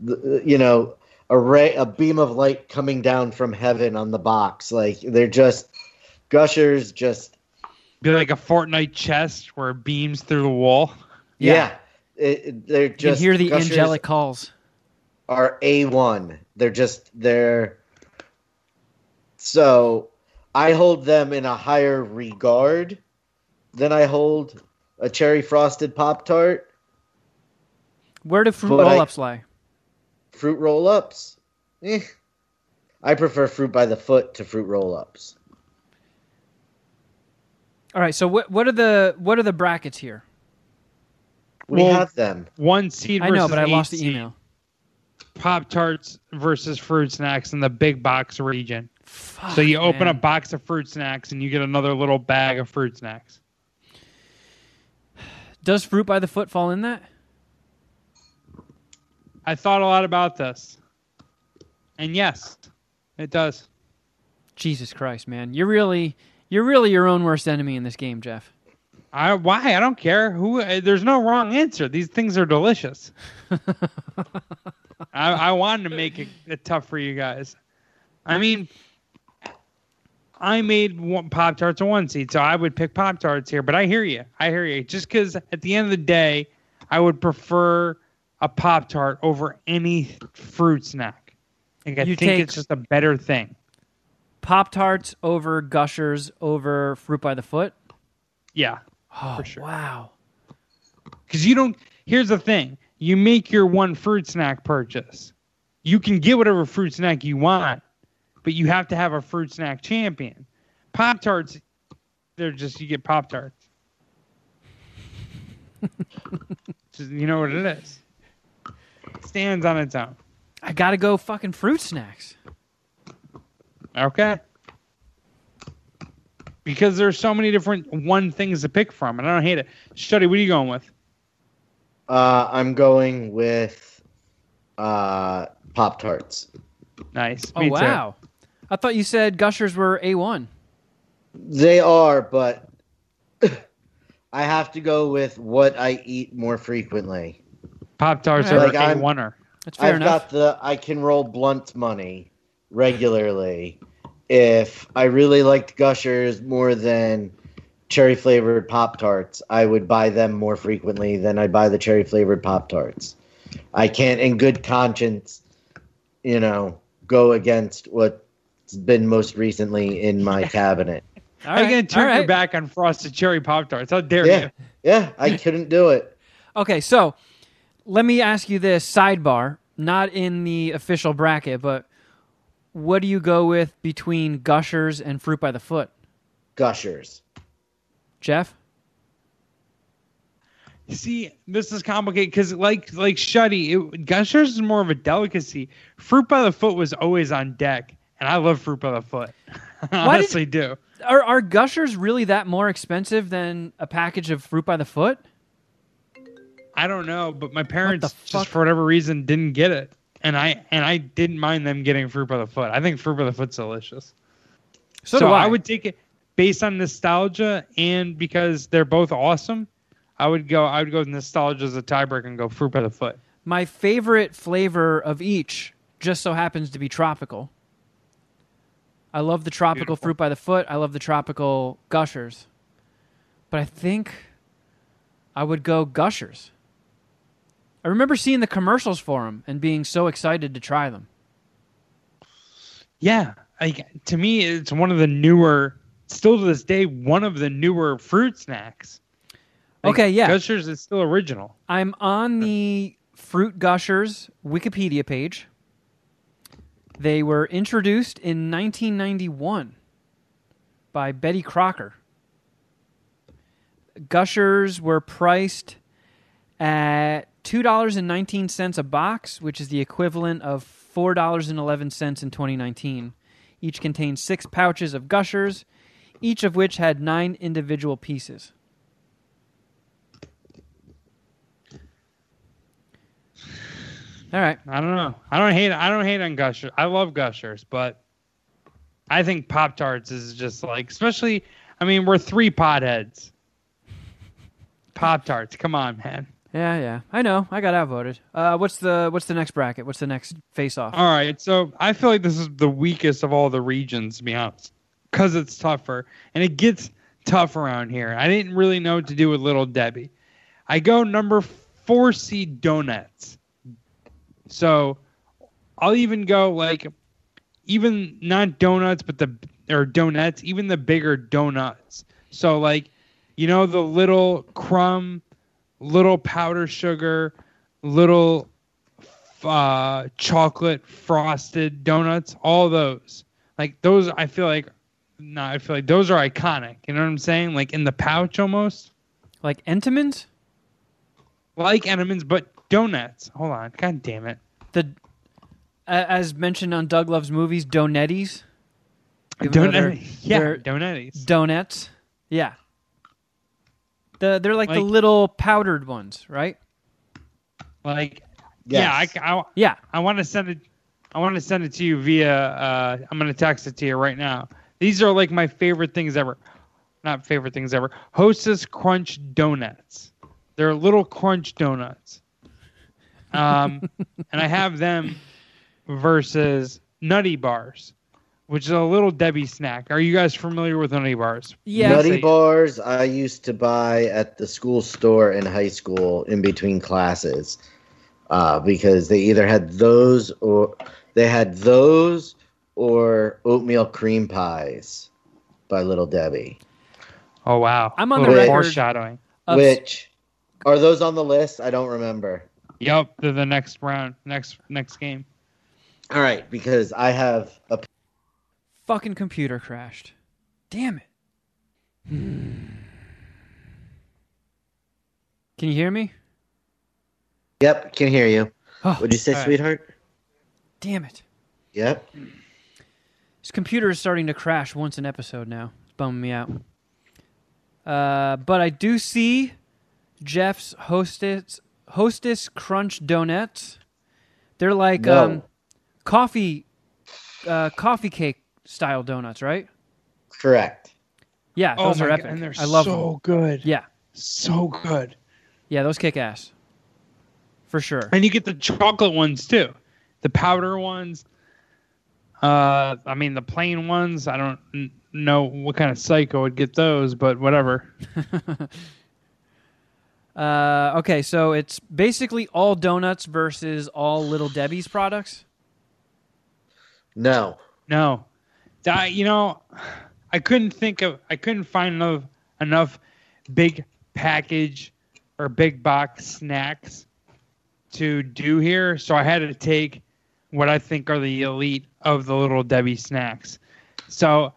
you know, a ray, a beam of light coming down from heaven on the box. Like they're just gushers. Just Be like a Fortnite chest where it beams through the wall. yeah, Yeah. It, they're You just hear the Gushers angelic calls. are A1. They're just they're so I hold them in a higher regard than I hold a cherry frosted pop tart, Where do fruit roll-ups lie? fruit roll ups. Eh. I prefer fruit by the foot to fruit roll ups. All right. So what what are the what are the brackets here? We Well, have them. One seed I know, but I eight lost the email. Pop Tarts versus fruit snacks in the big box region. Fuck, so you open man. a box of fruit snacks and you get another little bag of fruit snacks. Does fruit by the foot fall in that? I thought a lot about this. And yes, it does. Jesus Christ, man! You're really you're really your own worst enemy in this game, Jeff. I why? I don't care. Who uh, there's no wrong answer. These things are delicious. I, I wanted to make it, it tough for you guys. I mean, I made Pop Tarts a one seed, so I would pick Pop Tarts here. But I hear you. I hear you. Just because at the end of the day, I would prefer a Pop Tart over any fruit snack. Like I You think it's just a better thing. Pop tarts over Gushers over fruit by the foot. Yeah. Oh, For sure. Wow. Because you don't. Here's the thing: you make your one fruit snack purchase. You can get whatever fruit snack you want, but you have to have a fruit snack champion. Pop tarts, they're just you get pop tarts. you know what it is. Stands on its own. I gotta go fucking fruit snacks. Okay. Because there's so many different one things to pick from, and I don't hate it. Shuddy, what are you going with? Uh, I'm going with uh, Pop Tarts. Nice. Oh Me too. wow. I thought you said Gushers were a one. They are, but I have to go with what I eat more frequently. Pop tarts Alright. are Like, a I'm- oneer. That's fair I've enough. got the I can roll blunt money regularly. If I really liked Gushers more than cherry flavored Pop Tarts, I would buy them more frequently than I buy the cherry flavored Pop Tarts. I can't, in good conscience, you know, go against what's been most recently in my cabinet. All How you gonna right, turn all your back on frosted cherry pop tarts? How dare Yeah, you? yeah, I couldn't do it. Okay, so let me ask you this sidebar, not in the official bracket, but what do you go with between Gushers and Fruit by the Foot? Gushers. Jeff? See, this is complicated because, like, like Shuddy, it, Gushers is more of a delicacy. Fruit by the foot was always on deck, and I love fruit by the foot. I did- honestly do. Are, are Gushers really that more expensive than a package of Fruit by the Foot? I don't know, but my parents just for whatever reason didn't get it, and I and I didn't mind them getting fruit by the foot. I think fruit by the foot's delicious. So, do I. would take it based on nostalgia and because they're both awesome. I would go. I would go with nostalgia as a tiebreaker and go fruit by the foot. My favorite flavor of each just so happens to be tropical. I love the tropical Beautiful. fruit by the foot. I love the tropical gushers. But I think I would go gushers. I remember seeing the commercials for them and being so excited to try them. Yeah, like to me, it's one of the newer, still to this day, one of the newer fruit snacks. Like, Okay, yeah. Gushers is still original. I'm on the Fruit Gushers Wikipedia page. They were introduced in 1991 by Betty Crocker. Gushers were priced at $2.19 a box, which is the equivalent of $4.11 in 2019. Each contained six pouches of Gushers, each of which had nine individual pieces. All right. I don't know. I don't hate. I don't hate on Gushers. I love Gushers, but I think Pop Tarts is just like, especially. I mean, we're three potheads. Pop Tarts, come on, man. Yeah, yeah. I know. I got outvoted. Uh, what's the what's the next bracket? What's the next face off? All right, so I feel like this is the weakest of all the regions, to be honest, because it's tougher and it gets tough around here. I didn't really know what to do with Little Debbie. I go number four seed donuts. So I'll even go like even not donuts, but the or donuts, even the bigger donuts. So like, you know, the little crumb, little powder sugar, little uh, chocolate frosted donuts, all those. Like those, I feel like, no, I feel like those are iconic. You know what I'm saying? Like in the pouch almost, Like Entenmann's? like Entenmann's, but donuts. Hold on, god damn it. The as mentioned on Doug Loves Movies, Donettes. Donut, yeah, donuts. donuts. Yeah. The they're like, the little powdered ones, right? Like, Yes. yeah, I, I, Yeah. I want to send it. I want to send it to you via. Uh, I'm going to text it to you right now. These are like my favorite things ever. Not favorite things ever. Hostess Crunch Donuts. They're little crunch donuts. Um, and I have them versus Nutty Bars, which is a little Debbie snack. Are you guys familiar with Nutty Bars? Yeah. Nutty bars I used to buy at the school store in high school in between classes, uh, because they either had those or they had those or oatmeal cream pies by Little Debbie. Oh wow! I'm on the Little record foreshadowing. Of- Which are those on the list? I don't remember. Yep, they're the next round, next next game. All right, because I have a fucking computer crashed. Damn it. Can you hear me? yep, can hear you. Oh, What'd you say, right. sweetheart? damn it. Yep. This computer is starting to crash once an episode now. It's bumming me out. Uh, but I do see Jeff's Hostess Hostess Crunch Donuts. They're like No. um, coffee uh, coffee cake style donuts, right? Correct. Yeah, those oh are my epic. God, and they're I love so them. good. Yeah, so good. yeah, those kick ass for sure. And you get the chocolate ones too, the powder ones. Uh, I mean the plain ones. I don't know what kind of psycho would get those, but whatever. Uh, okay, so it's basically all donuts versus all Little Debbie's products. No. No, you know, I couldn't think of. I couldn't find enough enough big package or big box snacks to do here, so I had to take what I think are the elite of the little Debbie snacks. So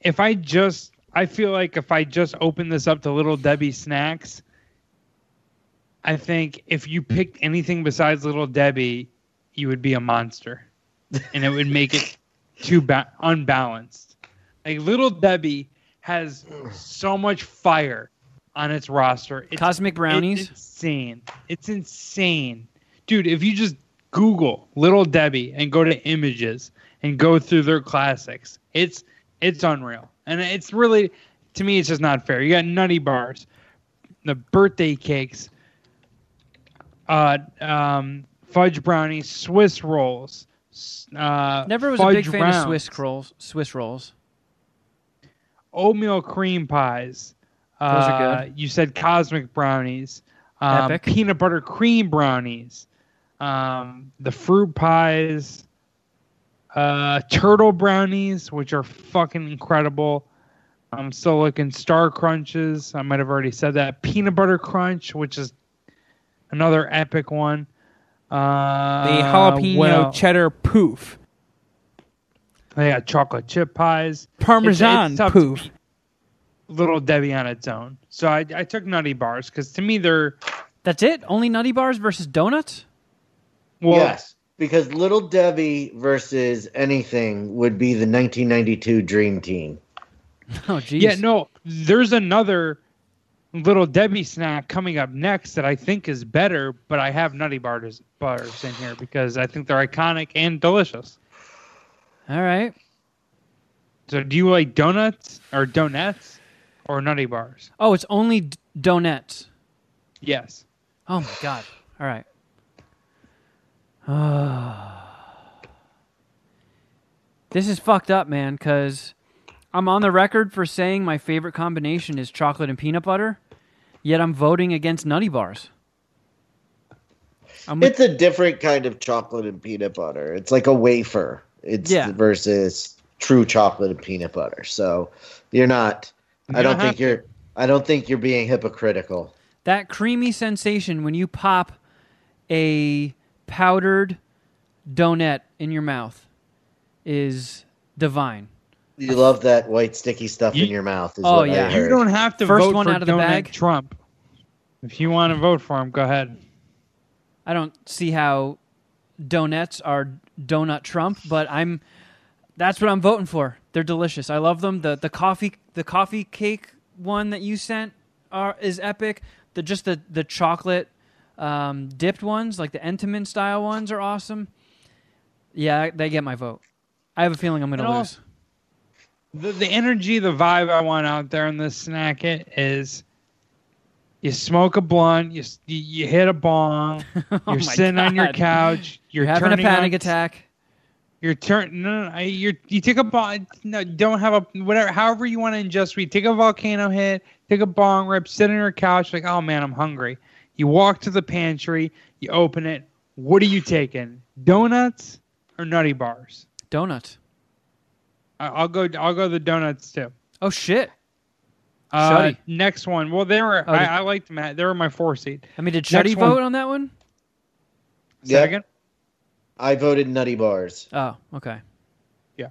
if I just, I feel like if I just open this up to little Debbie snacks, I think if you picked anything besides little Debbie, you would be a monster, and it would make it too ba- unbalanced. Like little Debbie has so much fire on its roster. It's Cosmic brownies. it's insane. It's insane. Dude, if you just Google Little Debbie and go to images and go through their classics, it's it's unreal. And it's really to me it's just not fair. You got nutty bars, the birthday cakes, uh um fudge brownies, Swiss rolls. Uh, Never was a big fan rounds, of Swiss rolls. Swiss rolls. oatmeal cream pies. Those are Uh, You said cosmic brownies. um, Epic. peanut butter cream brownies, um, the fruit pies, uh, turtle brownies, which are fucking incredible. I'm still looking star crunches. I might have already said that. Peanut butter crunch, which is another epic one. Uh, The jalapeno well, cheddar poof. They got chocolate chip pies. Parmesan tough to poof. Little Debbie on its own. So I, I took Nutty Bars because to me they're That's it? Only Nutty Bars versus donuts? well. yes, because Little Debbie versus anything would be the 1992 Dream Team. Oh, jeez. Yeah, no. There's another Little Debbie snack coming up next that I think is better, but I have Nutty Bars bars in here because I think they're iconic and delicious. All right. So do you like donuts or donuts or Nutty Bars? Oh, it's only d- donuts. Yes. Oh, my God. All right. this is fucked up, man, because I'm on the record for saying my favorite combination is chocolate and peanut butter, yet I'm voting against Nutty Bars. I'm It's a different kind of chocolate and peanut butter. It's like a wafer. It's Yeah. versus true chocolate and peanut butter. So you're not. I You don't don't have think you're. I don't think you're being hypocritical. that creamy sensation when you pop a powdered donut in your mouth is divine. You love that white sticky stuff You- in your mouth. Is Oh, yeah. You don't have to First vote one for out of the Donut bag. Trump. If you want to vote for him, go ahead. I don't see how donuts are donut Trump, but I'm that's what I'm voting for. They're delicious. I love them. The the coffee the coffee cake one that you sent are is epic. The just the the chocolate um, dipped ones, like the Entenmann style ones, are awesome. Yeah, they get my vote. I have a feeling I'm going to And lose. The, the energy, the vibe I want out there in this snack it is you smoke a blunt, you you, you hit a bong, Oh you're sitting on your couch, you're, You're having a panic on- attack. You're turn no, no, no you're you take a bong no don't have a whatever however you want to ingest weed. Take a volcano hit, take a bong rip, sit on your couch like oh man I'm hungry. You walk to the pantry, you open it. What are you taking? Donuts or nutty bars? Donut. I- I'll go. I'll go the donuts too. Oh shit. Uh, Shuddy. next one. Well, they were. Oh, I, did- I liked them. They were my four seed. I mean, did Next Shuddy one. vote on that one? Say that Yep. again? I voted Nutty Bars. Oh, okay. Yeah.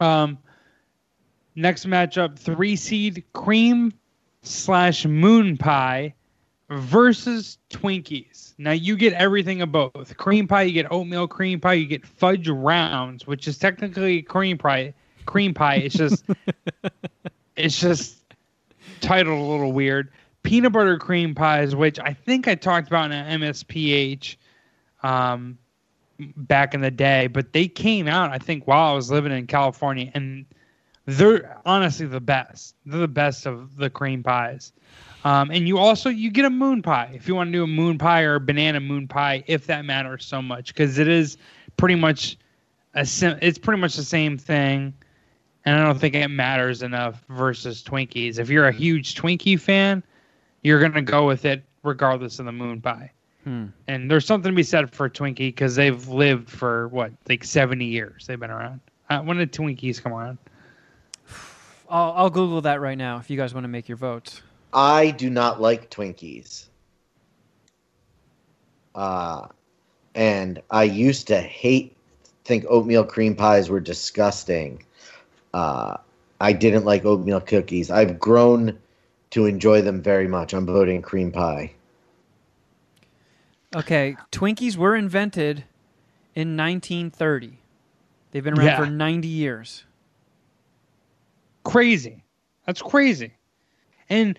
Um, next matchup: three seed cream slash moon pie versus Twinkies. Now you get everything of both. Cream pie, you get oatmeal cream pie, you get fudge rounds, which is technically cream pie. Cream pie. It's just, it's just titled a little weird. Peanut butter cream pies, which I think I talked about in MSPH. Um, back in the day, but they came out I think while I was living in California, and they're honestly the best. They're the best of the cream pies. Um, and you also you get a moon pie if you want to do a moon pie or a banana moon pie, if that matters so much, because it is pretty much a sim- it's pretty much the same thing. And I don't think it matters enough versus Twinkies. If you're a huge Twinkie fan, you're gonna go with it regardless of the moon pie. Hmm. And there's something to be said for Twinkie because they've lived for what, like 70 years. They've been around. Uh, when did Twinkies come around? I'll, I'll Google that right now if you guys want to make your votes. I do not like Twinkies. Uh, and I used to hate, think oatmeal cream pies were disgusting. Uh, I didn't like oatmeal cookies. I've grown to enjoy them very much. I'm voting cream pie. Okay, Twinkies were invented in 1930. They've been around Yeah. for 90 years. Crazy. That's crazy. And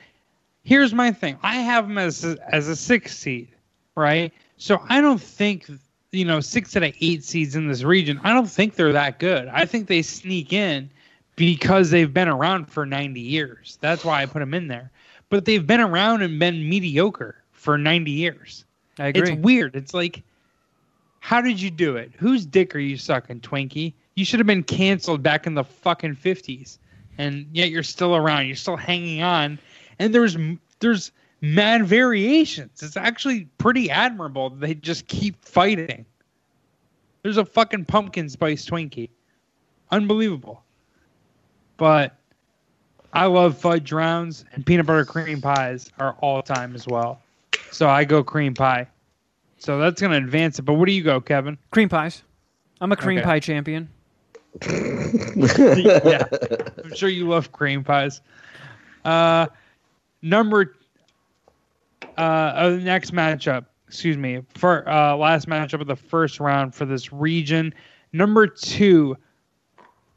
here's my thing I have them as a, as a six seed, right? So I don't think, you know, six out of eight seeds in this region, I don't think they're that good. I think they sneak in because they've been around for 90 years. That's why I put them in there. But they've been around and been mediocre for 90 years. I agree. It's weird. It's like, how did you do it? Whose dick are you sucking, Twinkie? You should have been canceled back in the fucking fifties, and yet you're still around. You're still hanging on, and there's there's mad variations. It's actually pretty admirable. They just keep fighting. There's a fucking pumpkin spice Twinkie. Unbelievable. But I love fudge rounds and peanut butter cream pies are all time as well. So I go cream pie. So that's going to advance it. But what do you go, Kevin? Cream pies. I'm a cream Okay. pie champion. yeah, I'm sure you love cream pies. Uh, number uh, uh, the next matchup. Excuse me. For uh, last matchup of the first round for this region. Number two,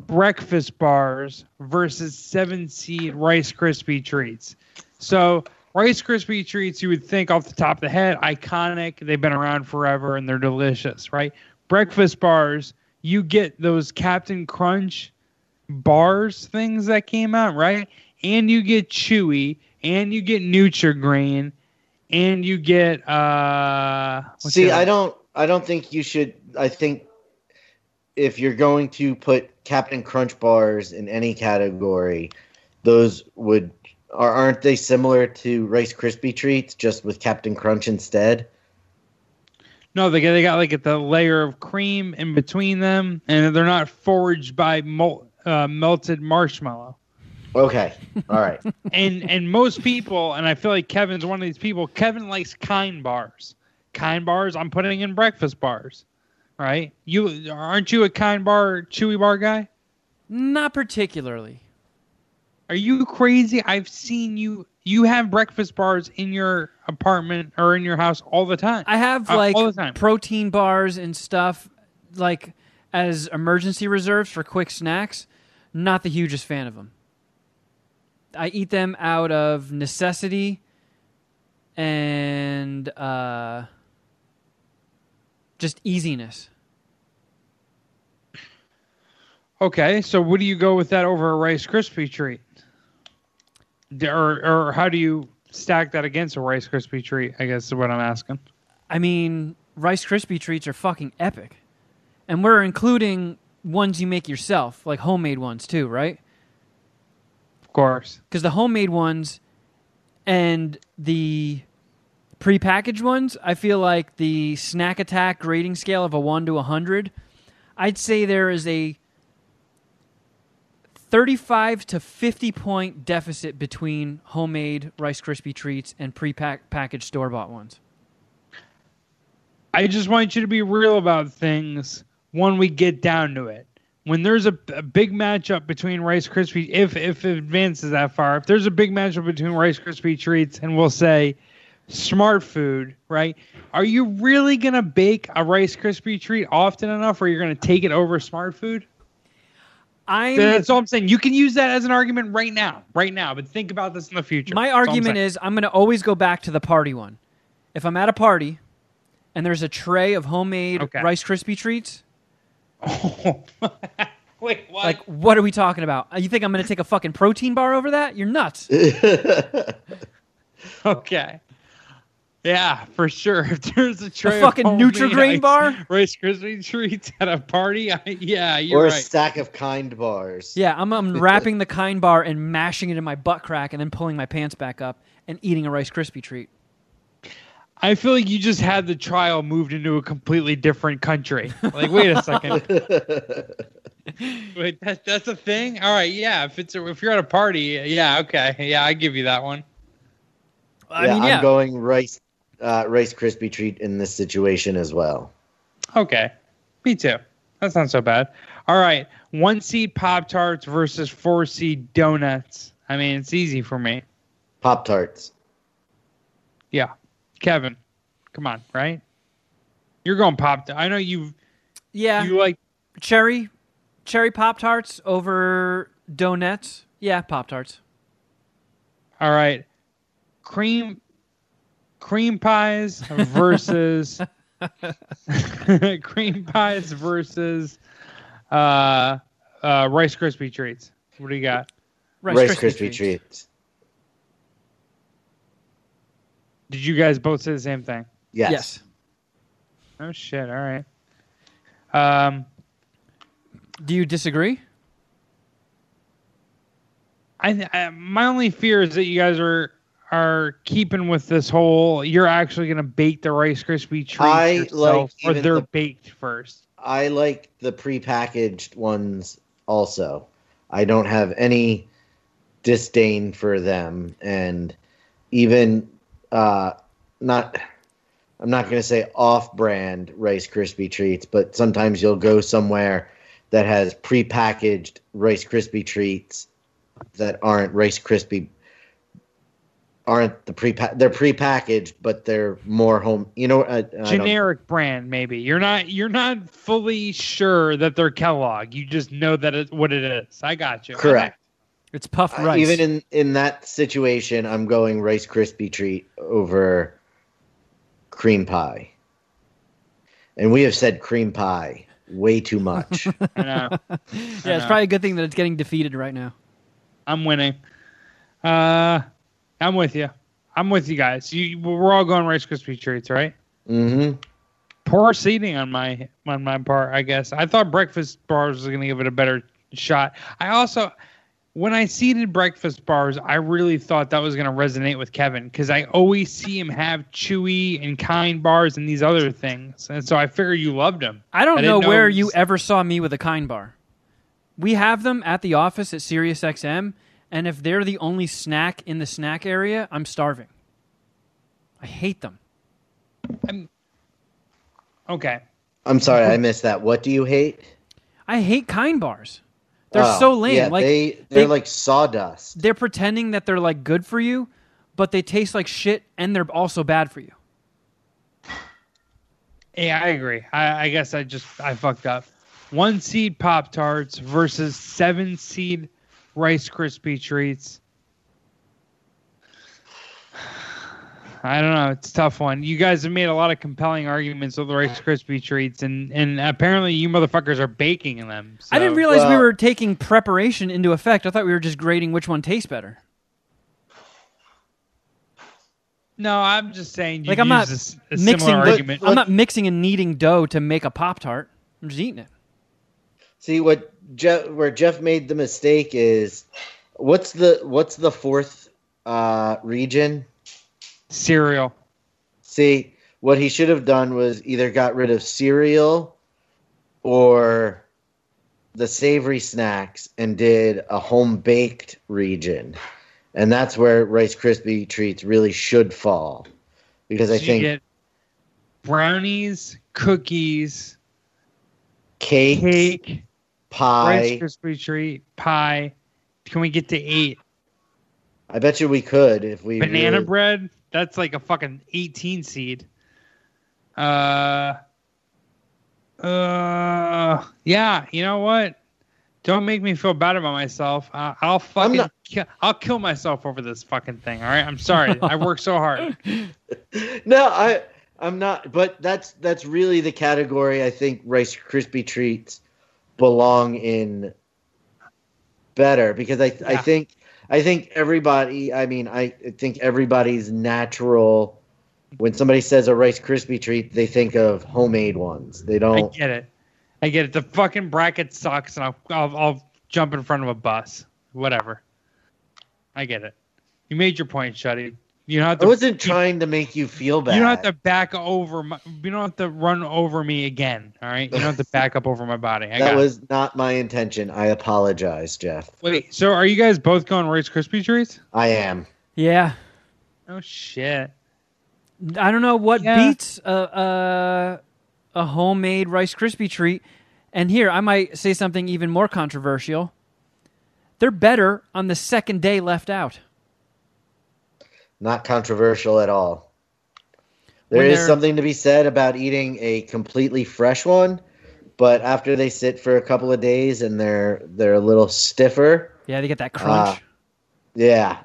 breakfast bars versus seven seed Rice Krispie treats. So Rice Krispie treats, you would think off the top of the head, iconic. They've been around forever and they're delicious, right? Breakfast bars, you get those Captain Crunch bars things that came out, right? And you get Chewy, and you get Nutrigrain, and you get uh. See, I don't I don't think you should I think if you're going to put Captain Crunch bars in any category, those would are aren't they similar to Rice Krispie treats just with Captain Crunch instead? No, they got, they got like the layer of cream in between them, and they're not foraged by mol- uh, melted marshmallow. Okay. All right. and and most people, and I feel like Kevin's one of these people. Kevin likes kind bars. Kind bars, I'm putting in breakfast bars, right? You aren't you a kind bar, chewy bar guy? Not particularly. Are you crazy? I've seen you. You have breakfast bars in your apartment or in your house all the time. I have Uh, like all the time. protein bars and stuff like as emergency reserves for quick snacks. Not the hugest fan of them. I eat them out of necessity and uh, just easiness. Okay, so what do you go with that over a Rice Krispie treat? Or, or how do you stack that against a Rice Krispie treat? I guess is what I'm asking. I mean, Rice Krispie treats are fucking epic. And we're including ones you make yourself, like homemade ones too, right? Of course. because the homemade ones and the prepackaged ones, I feel like the snack attack grading scale of a one to a hundred, I'd say there is a thirty-five to fifty point deficit between homemade Rice Krispie treats and pre-packaged store-bought ones. I just want you to be real about things when we get down to it. When there's a, a big matchup between Rice Krispie, if if it advances that far, if there's a big matchup between Rice Krispie treats and we'll say smart food, right? Are you really gonna bake a Rice Krispie treat often enough, where you're gonna take it over smart food? I'm That's all I'm saying. You can use that as an argument right now, right now, but think about this in the future. My That's all I'm argument is I'm going to always go back to the party one. If I'm at a party and there's a tray of homemade Okay. Rice Krispie treats, Wait, what? like what are we talking about? You think I'm going to take a fucking protein bar over that? You're nuts. Okay. Yeah, for sure. If there's a tray of fucking homemade Nutri-Grain ice- bar? Rice Krispie treats at a party, I, yeah, you're or a right. stack of kind bars. Yeah, I'm, I'm wrapping the kind bar and mashing it in my butt crack and then pulling my pants back up and eating a Rice Krispie treat. I feel like you just had the trial moved into a completely different country. Like, wait a second. Wait, that, that's a thing. All right, yeah. If it's a, if you're at a party, yeah, okay, yeah, I give you that one. I yeah, mean, yeah. I'm going rice uh, Rice Krispie treat in this situation as well. Okay, me too. That's not so bad. All right, one seed Pop Tarts versus four seed donuts. I mean, it's easy for me. Pop tarts. Yeah, Kevin, come on, right? You're going Pop. I know you. yeah, You like cherry, cherry Pop Tarts over donuts. Yeah, Pop Tarts. all right. Cream, cream pies versus cream pies versus uh, uh, Rice Krispie treats. What do you got? Rice, Krispie, treats. Did you guys both say the same thing? Yes. Yes. Oh shit! All right. Um, Do you disagree? I, I my only fear is that you guys are are keeping with this whole you're actually going to bake the Rice Krispie treats I yourself, like or they're the- baked first. I like the prepackaged ones also. I don't have any disdain for them and even uh not I'm not going to say off-brand Rice Krispie treats, but sometimes you'll go somewhere that has prepackaged Rice Krispie treats that aren't Rice Krispie aren't the pre they're prepackaged but they're more home you know uh, I Generic brand, maybe you're not you're not fully sure that they're Kellogg. You just know that it's what it is. I got you. correct It's puffed Uh, rice. Even in in that situation, I'm going Rice Krispie treat over cream pie. And we have said cream pie way too much. I know. yeah, it's know. probably a good thing that it's getting defeated right now. I'm winning. Uh, I'm with you. I'm with you guys. You, we're all going Rice Krispie treats, right? Mm-hmm. Poor seating on my on my part, I guess. I thought breakfast bars was going to give it a better shot. I also, when I seeded breakfast bars, I really thought that was going to resonate with Kevin because I always see him have chewy and kind bars and these other things, and so I figured you loved him. I don't I know didn't know where it you ever saw me with a kind bar. We have them at the office at SiriusXM, and if they're the only snack in the snack area, I'm starving. I hate them. Okay, I'm sorry, I missed that. What do you hate? I hate kind bars. They're Oh, so lame. Yeah, like they they- they're like sawdust. they're pretending that they're like good for you, but they taste like shit and they're also bad for you. Yeah, I agree. I, I guess I just I fucked up. One seed Pop Tarts versus seven seed Rice Krispie treats. I don't know. It's a tough one. You guys have made a lot of compelling arguments with the Rice Krispie treats, and and apparently you motherfuckers are baking them. I didn't so- realize we were taking preparation into effect. I thought we were just grading which one tastes better. No, I'm just saying. You Like I'm not a, a mixing. similar The. I'm not mixing and kneading dough to make a pop tart. I'm just eating it. See what Jeff where Jeff made the mistake is what's the what's the fourth uh region? Cereal. See, what he should have done was either got rid of cereal or the savory snacks and did a home baked region. And that's where Rice Krispie treats really should fall. Because I think brownies, cookies, cake, cake. Rice pie. Krispie treat, pie. Can we get to eight? I bet you we could if we Banana really- bread? That's like a fucking 18 seed. Uh, uh, yeah. You know what? Don't make me feel bad about myself. Uh, I'll fucking, not- ki- I'll kill myself over this fucking thing. All right. I'm sorry. I worked so hard. No, I I'm not but that's that's really the category I think Rice Krispie treats belong in better because I I think I think everybody I mean I think everybody's natural when somebody says a Rice Krispie treat they think of homemade ones. They don't I get it. I get it. The fucking bracket sucks, and I'll, I'll I'll jump in front of a bus. Whatever. I get it. You made your point, Shuddy. You don't have I wasn't trying to make you feel bad. You don't have to back over. My, you don't have to run over me again. All right. You don't have to back up over my body. I that got was not my intention. I apologize, Jeff. Wait. So are you guys both going Rice Krispie treats? I am. Yeah. Oh shit. I don't know what Yeah. beats a, a a homemade Rice Krispie treat. And here, I might say something even more controversial. They're better on the second day left out. Not controversial at all. There When is something to be said about eating a completely fresh one, but after they sit for a couple of days and they're they're a little stiffer, Yeah, they get that crunch. Ah. yeah,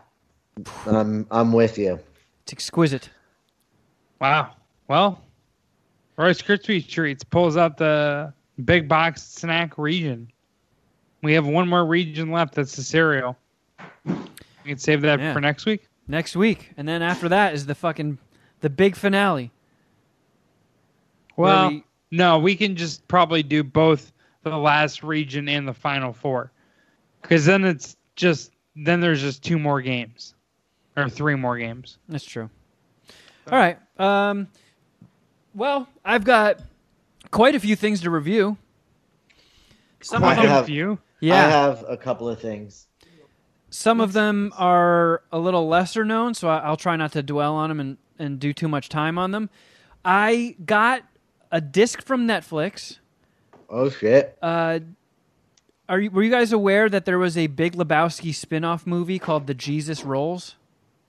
I'm I'm with you. it's exquisite. Wow. Well, Rice Krispie treats pulls out the big box snack region. We have one more region left. That's the cereal. We can save that Yeah. for next week. Next week, and then after that is the fucking the big finale. Well, we- no, we can just probably do both the last region and the final four, because then it's just then there's just two more games, or three more games. That's true. All right. Um, well, I've got quite a few things to review. Some I of them, have- a few. yeah, I have a couple of things. Some of them are a little lesser known, so I- I'll try not to dwell on them and, and do too much time on them. I got a disc from Netflix. Oh shit! Uh, are you, were you guys aware that there was a Big Lebowski spin-off movie called The Jesus Rolls?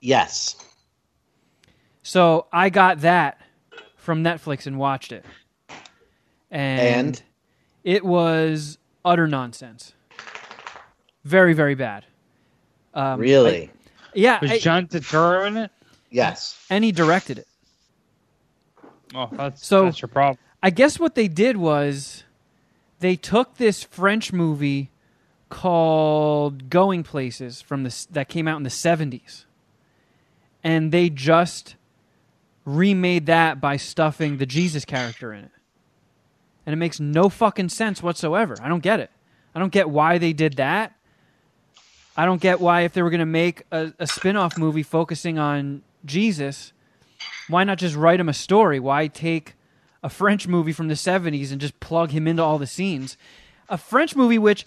Yes. So I got that from Netflix and watched it. And, And? it was utter nonsense. Very, very bad. Um, really? I- yeah. Was I- John Turturro in it? yes. and he directed it. Oh, that's So- that's your problem. I guess what they did was they took this French movie called Going Places from the that came out in the 70s. And they just remade that by stuffing the Jesus character in it. And it makes no fucking sense whatsoever. I don't get it. I don't get why they did that. I don't get why if they were going to make a, a spin-off movie focusing on Jesus, why not just write him a story? Why take a French movie from the 70s and just plug him into all the scenes? A French movie which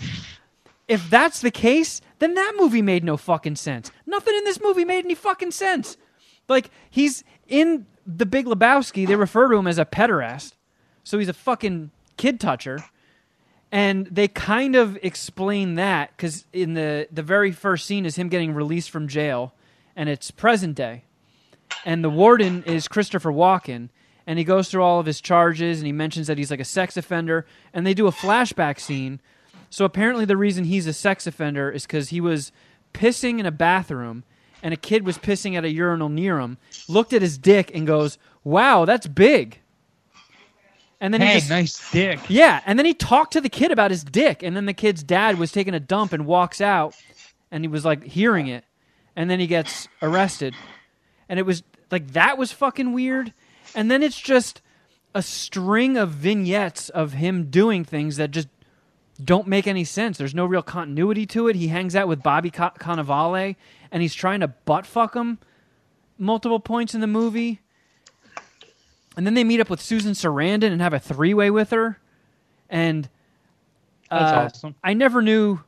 if that's the case, then that movie made no fucking sense. Nothing in this movie made any fucking sense. Like he's in the Big Lebowski, they refer to him as a pederast. So he's a fucking kid toucher. And they kind of explain that cuz in the the very first scene is him getting released from jail and it's present day and the warden is Christopher Walken, and he goes through all of his charges, and he mentions that he's like a sex offender, and they do a flashback scene. So apparently, the reason he's a sex offender is because he was pissing in a bathroom, and a kid was pissing at a urinal near him, looked at his dick, and goes, "Wow, that's big." And then he Hey, just, nice dick. yeah, and then he talked to the kid about his dick, and then the kid's dad was taking a dump and walks out, and he was like hearing it, and then he gets arrested, and it was like that was fucking weird, and then it's just a string of vignettes of him doing things that just don't make any sense. There's no real continuity to it. He hangs out with Bobby Ca- Cannavale, and he's trying to butt fuck him multiple points in the movie. And then they meet up with Susan Sarandon and have a three way with her. And That's uh, awesome. I never knew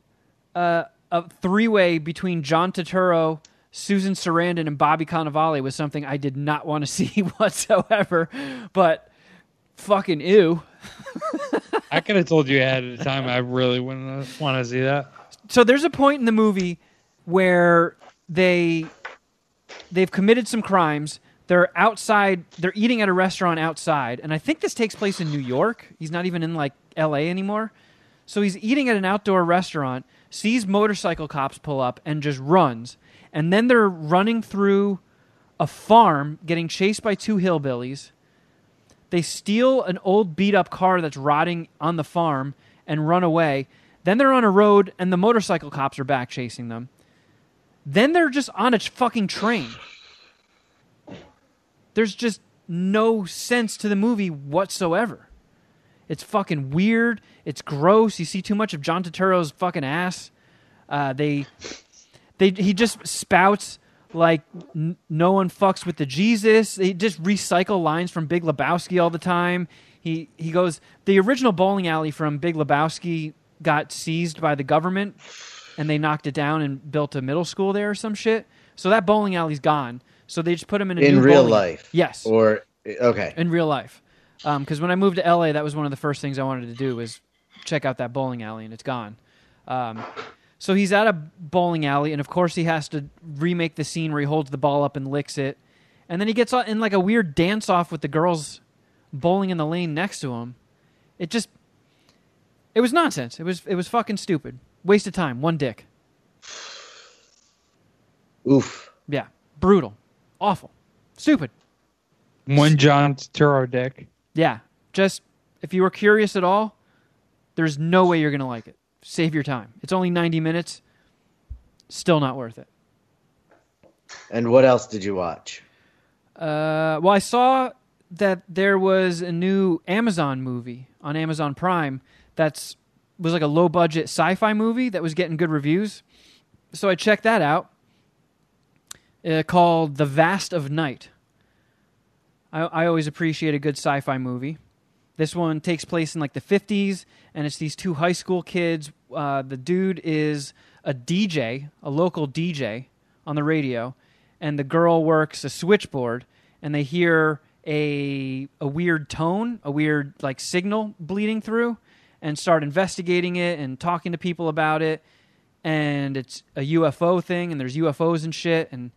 uh, a three way between John Turturro, Susan Sarandon, and Bobby Cannavale was something I did not want to see whatsoever. But fucking ew. I could have told you ahead of time. I really wouldn't want to see that. so there's a point in the movie where they they've committed some crimes they're outside they're eating at a restaurant outside and i think this takes place in new york he's not even in like la anymore so he's eating at an outdoor restaurant sees motorcycle cops pull up and just runs and then they're running through a farm getting chased by two hillbillies they steal an old beat up car that's rotting on the farm and run away. Then they're on a road and the motorcycle cops are back chasing them. Then they're just on a fucking train. There's just no sense to the movie whatsoever. It's fucking weird. It's gross. You see too much of John Turturro's fucking ass. Uh, they, they, he just spouts like n- no one fucks with the Jesus. They just recycle lines from Big Lebowski all the time. He he goes the original bowling alley from Big Lebowski got seized by the government, and they knocked it down and built a middle school there or some shit. So that bowling alley's gone. So they just put him in a In real bowling- life. Yes, Or okay. in real life. Because when I moved to LA, that was one of the first things I wanted to do was check out that bowling alley, and it's gone. Um, so he's at a bowling alley, and of course he has to remake the scene where he holds the ball up and licks it, and then he gets in like a weird dance off with the girls bowling in the lane next to him. It just, it was nonsense. It was it was fucking stupid. Waste of time. One dick. Oof. Yeah, brutal, awful, stupid. One John Turturro dick. Yeah, just if you were curious at all, there's no way you're gonna like it. Save your time. It's only 90 minutes. Still not worth it. And what else did you watch? Uh, well, I saw that there was a new Amazon movie on Amazon Prime that's was like a low budget sci-fi movie that was getting good reviews. So I checked that out. Uh, called The Vast of Night. I, I always appreciate a good sci fi movie. This one takes place in like the 50s, and it's these two high school kids. Uh, the dude is a DJ, a local DJ on the radio, and the girl works a switchboard, and they hear a a weird tone, a weird like signal bleeding through, and start investigating it and talking to people about it. And it's a UFO thing, and there's UFOs and shit, and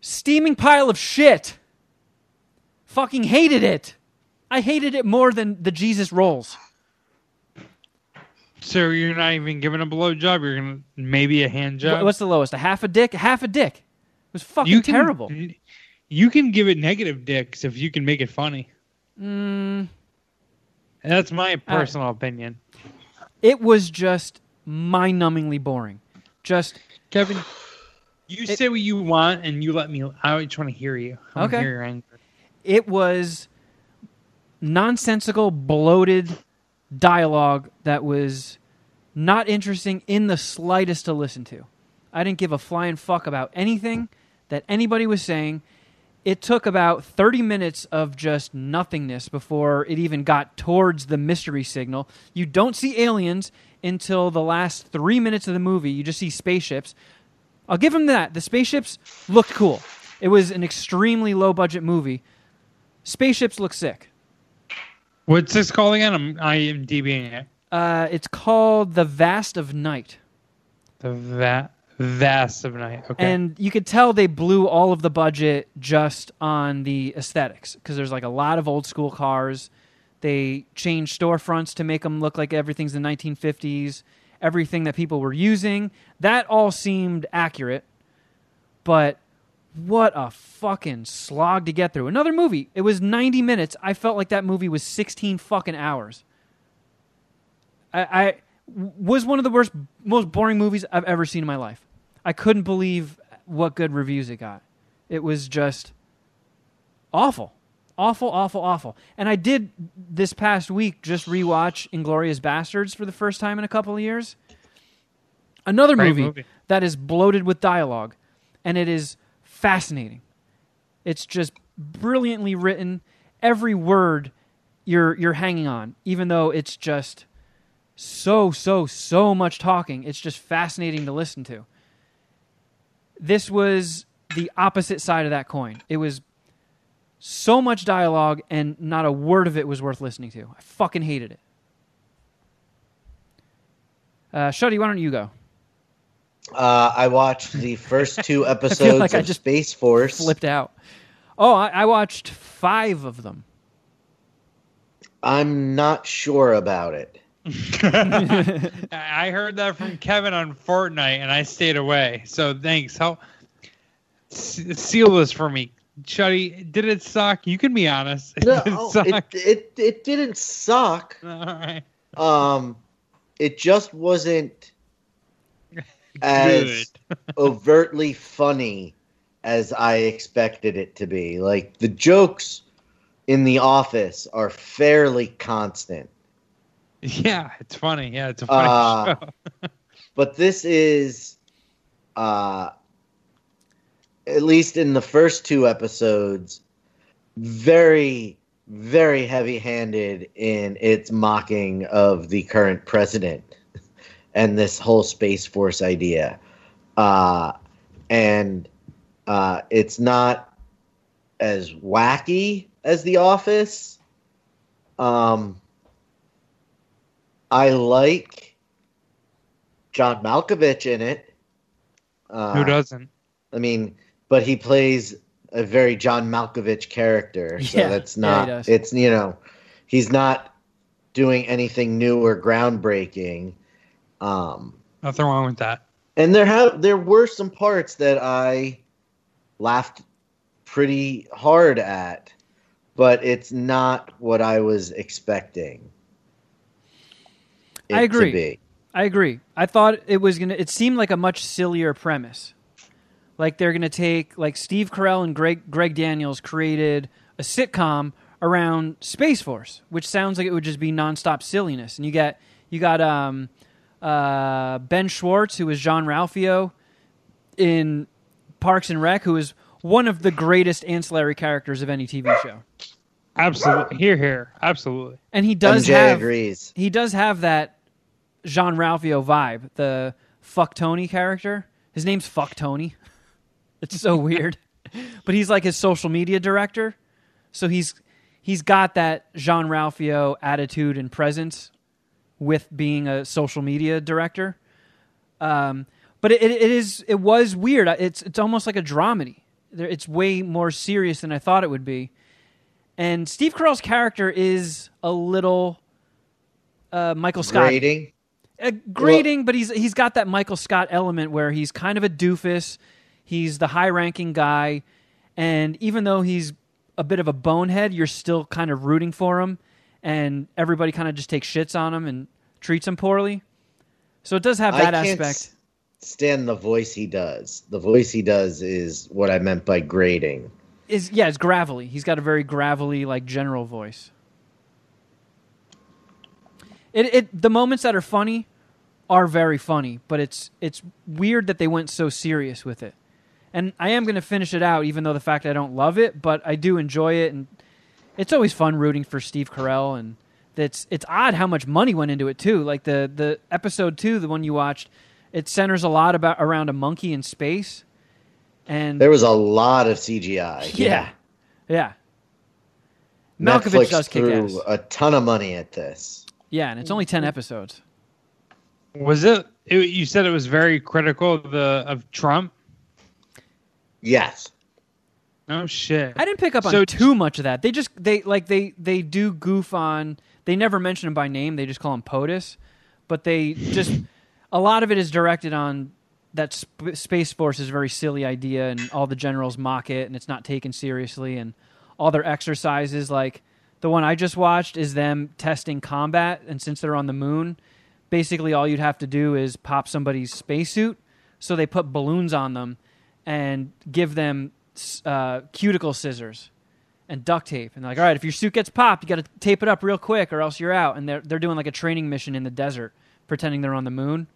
steaming pile of shit. Fucking hated it. I hated it more than the Jesus rolls. So you're not even giving a blowjob. You're gonna maybe a hand job. What's the lowest? A half a dick? Half a dick. It was fucking you can, terrible. You can give it negative dicks if you can make it funny. Mm, that's my personal opinion. it was just mind-numbingly boring. Just Kevin, you It- say what you want, and you let me. I just want to hear you. I Okay. hear your anger. it was nonsensical, bloated dialogue that was not interesting in the slightest to listen to. I didn't give a flying fuck about anything that anybody was saying. It took about 30 minutes of just nothingness before it even got towards the mystery signal. You don't see aliens until the last three minutes of the movie. You just see spaceships. I'll give them that. The spaceships looked cool. It was an extremely low budget movie. Spaceships look sick. What's this called again? I'm IMDBing it. Uh, it's called The Vast of Night. The va- vast of night. Okay. And you could tell they blew all of the budget just on the aesthetics because there's like a lot of old school cars. They changed storefronts to make them look like everything's the 1950s. Everything that people were using, that all seemed accurate. But what a fucking slog to get through. Another movie. It was 90 minutes. I felt like that movie was 16 fucking hours. I, I was one of the worst, most boring movies I've ever seen in my life. I couldn't believe what good reviews it got. It was just awful, awful, awful, awful. And I did this past week just rewatch Inglourious Basterds for the first time in a couple of years. Another movie, movie. that is bloated with dialogue, and it is fascinating. It's just brilliantly written. Every word you're you're hanging on, even though it's just so so so much talking. It's just fascinating to listen to. This was the opposite side of that coin. It was so much dialogue and not a word of it was worth listening to. I fucking hated it. Uh, Shuddy, why don't you go? Uh, I watched the first two episodes like I of just Space Force. Flipped out. Oh, I, I watched five of them. I'm not sure about it. I heard that from Kevin on Fortnite, and I stayed away. So thanks. Help seal this for me, Shuddy. Did it suck? You can be honest. No, it suck? it, it it didn't suck. All right. Um, it just wasn't as overtly funny as I expected it to be. Like the jokes in The Office are fairly constant, Yeah, it's funny. Yeah, it's a funny Uh, show. but this is, uh, at least in the first two episodes, very very heavy-handed in its mocking of the current president and this whole space force idea. Uh, and uh, it's not as wacky as the office. Um, i like john malkovich in it. Uh, Who doesn't? I mean, but he plays a very John Malkovich character, so Yeah, that's not. does. it's you know, he's not doing anything new or groundbreaking. Um, Nothing wrong with that. and there have there were some parts that I laughed pretty hard at, but it's not what I was expecting. it I to agree. be. I agree. I thought it was gonna. It seemed like a much sillier premise. Like they're gonna take like Steve Carell and Greg Greg Daniels created a sitcom around Space Force, which sounds like it would just be nonstop silliness. And you got you got um, uh, Ben Schwartz, who was Jean Ralphio in Parks and Rec, who is one of the greatest ancillary characters of any TV show. Absolutely. Here, here. Absolutely. And he does MJ have agrees. he does have that Jean Ralphio vibe, the fuck Tony character. His name's fuck Tony. It's so weird. But he's like his social media director. So he's he's got that Jean Ralphio attitude and presence with being a social media director. Um, but it, it is it was weird. It's it's almost like a dramedy. It's way more serious than I thought it would be. And Steve Carell's character is a little uh, Michael Scott Grading. uh, grating, but he's he's got that Michael Scott element where he's kind of a doofus. He's the high-ranking guy, and even though he's a bit of a bonehead, you're still kind of rooting for him, and everybody kind of just takes shits on him and treats him poorly. So it does have that I can't aspect. stand the voice he does. The voice he does is what I meant by grading. Is yeah, it's gravelly. He's got a very gravelly, like general voice. It it the moments that are funny are very funny, but it's it's weird that they went so serious with it. And I am going to finish it out, even though the fact I don't love it, but I do enjoy it, and it's always fun rooting for Steve Carell, and it's it's odd how much money went into it too. Like the the episode two, the one you watched, it centers a lot about around a monkey in space, and There was a lot of CGI. yeah, yeah. Malkovich Netflix does kick threw ass. a ton of money at this. Yeah, and it's only ten episodes. Was it, it? You said it was very critical of the of Trump. Yes. Oh shit. I didn't pick up on So- too much of that. They just they like they they do goof on. They never mention him by name. They just call him POTUS, but they just a lot of it is directed on that sp- space force is a very silly idea, and all the generals mock it, and it's not taken seriously, and all their exercises like the one I just watched is them testing combat, and since they're on the moon, basically all you'd have to do is pop somebody's spacesuit. So they put balloons on them and give them uh, cuticle scissors and duct tape. And they're like, all right, if your suit gets popped, you got to tape it up real quick or else you're out. And they're, they're doing like a training mission in the desert, pretending they're on the moon.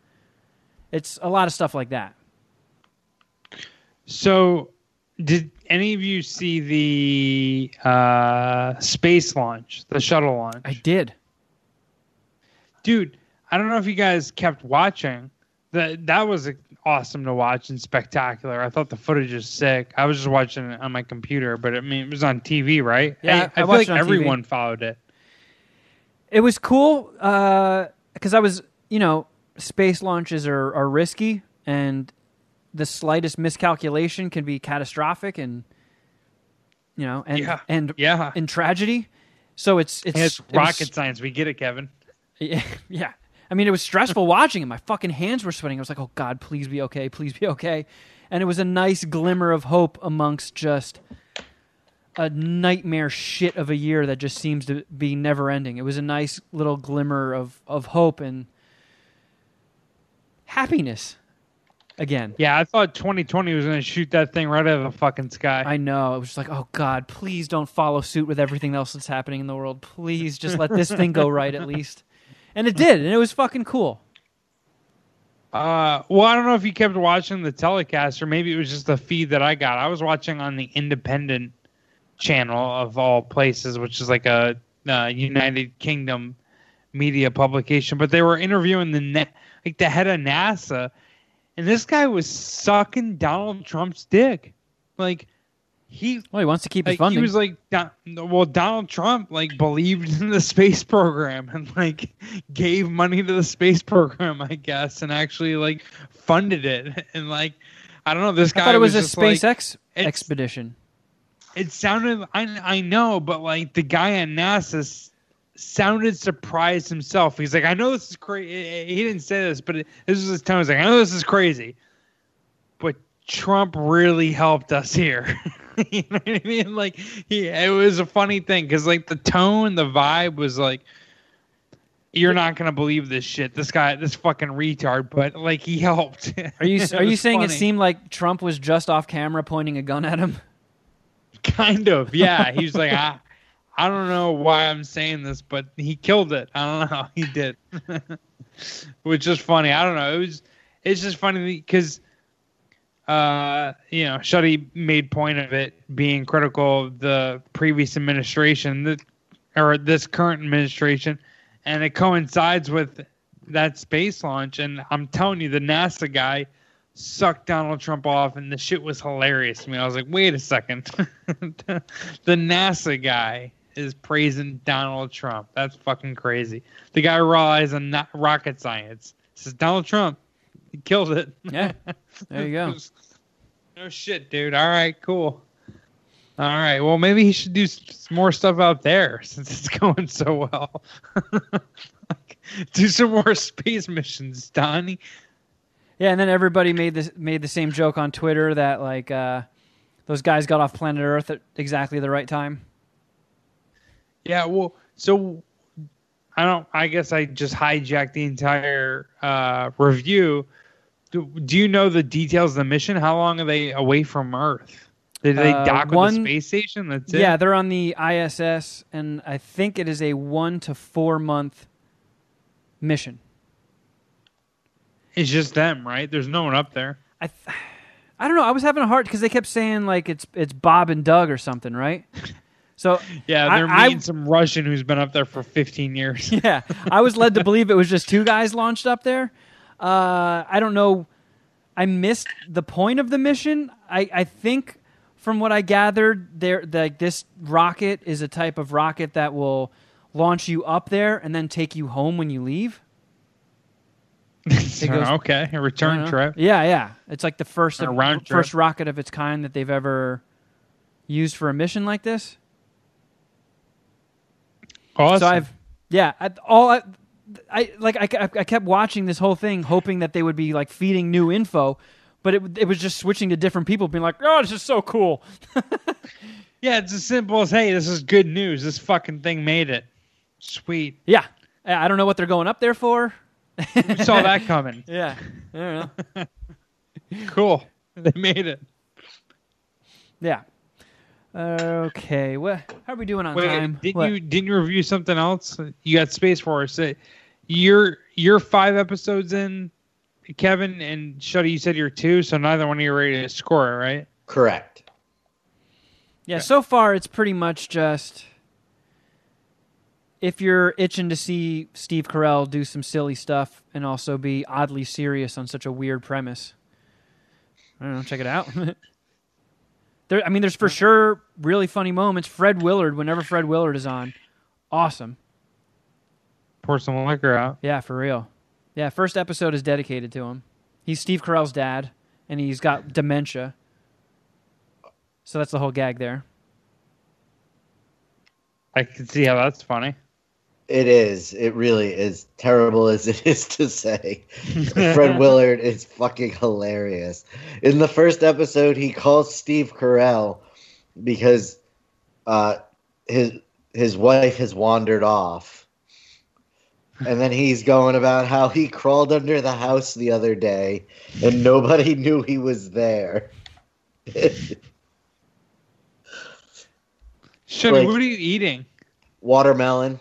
It's a lot of stuff like that. So, did any of you see the uh, space launch, the shuttle launch? I did. Dude, I don't know if you guys kept watching. That that was awesome to watch and spectacular. I thought the footage was sick. I was just watching it on my computer, but I mean, it was on TV, right? Yeah, I, I I feel like on TV. everyone followed it. It was cool uh, because I was, you know, space launches are, are risky and the slightest miscalculation can be catastrophic and, you know, and, Yeah. and, Yeah, and tragedy. So it's, it's, it's it was- rocket science. We get it, Kevin. Yeah, yeah. I mean, it was stressful watching it. My fucking hands were sweating. I was like, "Oh God, please be okay, please be okay." And it was a nice glimmer of hope amongst just a nightmare shit of a year that just seems to be never ending. It was a nice little glimmer of of hope and happiness again. Yeah, I thought 2020 was going to shoot that thing right out of the fucking sky. I know. It was just like, "Oh God, please don't follow suit with everything else that's happening in the world. Please just let this thing go right at least." And it did, and it was fucking cool. Uh, well, I don't know if you kept watching the telecast or maybe it was just the feed that I got. I was watching on the Independent channel of all places, which is like a uh, United Kingdom media publication. But they were interviewing the like the head of NASA, and this guy was sucking Donald Trump's dick. Like he Well, he wants to keep his like, funding. he was like, well, Donald Trump like believed in the space program and like gave money to the space program, I guess, and actually like funded it. And like, I don't know, this I guy thought it was, just, a SpaceX it's- expedition. it sounded, I I know, but like the guy at NASA sounded surprised himself. He's like, I know this is crazy. He didn't say this, but it, this was his tone. He's like, I know this is crazy, but Trump really helped us here. you know what I mean? Like, he, it was a funny thing because like the tone, the vibe was like, you're not gonna believe this shit. This guy, this fucking retard, but like he helped. Are you are you saying it seemed like Trump was just off camera pointing a gun at him? Kind of, yeah. He was like, I, I don't know why I'm saying this, but he killed it. I don't know, how he did, which is funny. I don't know. It was, it's just funny because uh, you know, Shuddy made point of it being critical of the previous administration, that, or this current administration, and it coincides with that space launch. And I'm telling you, the NASA guy sucked Donald Trump off, and the shit was hilarious to me. I was like, wait a second, the NASA guy is praising Donald Trump. That's fucking crazy. The guy relies on not rocket science. Says Donald Trump, he killed it. Yeah, there you go. no shit, dude. All right, cool. All right. Well, maybe he should do s- more stuff out there since it's going so well. do some more space missions, Donnie. Yeah, and then everybody made this made the same joke on Twitter that like uh, those guys got off planet Earth at exactly the right time. Yeah. Well, so I don't. I guess I just hijacked the entire uh, review. Do, do you know the details of the mission? How long are they away from Earth? Did they Uh, dock with one- the space station? That's it. Yeah, they're on the ISS, and I think it is a one to four month mission. It's just them, right? There's no one up there. I, th- I don't know. I was having a hard because they kept saying like it's it's Bob and Doug or something, right? So Yeah, I- they're I- meeting some Russian who's been up there for 15 years. yeah, I was led to believe it was just two guys launched up there. Uh, I don't know. I missed the point of the mission. I, I think, from what I gathered, there like this rocket is a type of rocket that will launch you up there and then take you home when you leave. Goes- okay, a return don't trip. Yeah, yeah. It's like the first A of- first rocket of its kind that they've ever used for a mission like this. Awesome. So I've yeah, I, all I, I like I, I kept watching this whole thing hoping that they would be like feeding new info, but it it was just switching to different people being like, "Oh, this is so cool." yeah, it's as simple as hey, this is good news. This fucking thing made it. Sweet. Yeah. I don't know what they're going up there for. Saw that coming. Yeah. I don't know. Cool. They made it. Yeah. Okay. What how are we doing on Wait, time? didn't What? you didn't you review something else? You got Space Force. Uh, You're you're five episodes in, Kevin and Shuddy. You said you're two, so neither one of you are ready to score right? Correct. Yeah, so far it's pretty much just if you're itching to see Steve Carell do some silly stuff and also be oddly serious on such a weird premise. I don't know, check it out. there I mean there's for sure really funny moments. Fred Willard, whenever Fred Willard is on, awesome. Pour some liquor out. Yeah, for real. Yeah, first episode is dedicated to him. He's Steve Carell's dad and he's got dementia. So that's the whole gag there. I can see how that's funny. It is. It really is terrible as it is to say. Fred Willard is fucking hilarious. In the first episode, he calls Steve Carell because uh, his his wife has wandered off, and then he's going about how he crawled under the house the other day and nobody knew he was there. Shuddy, Like- what are you eating? Watermelon.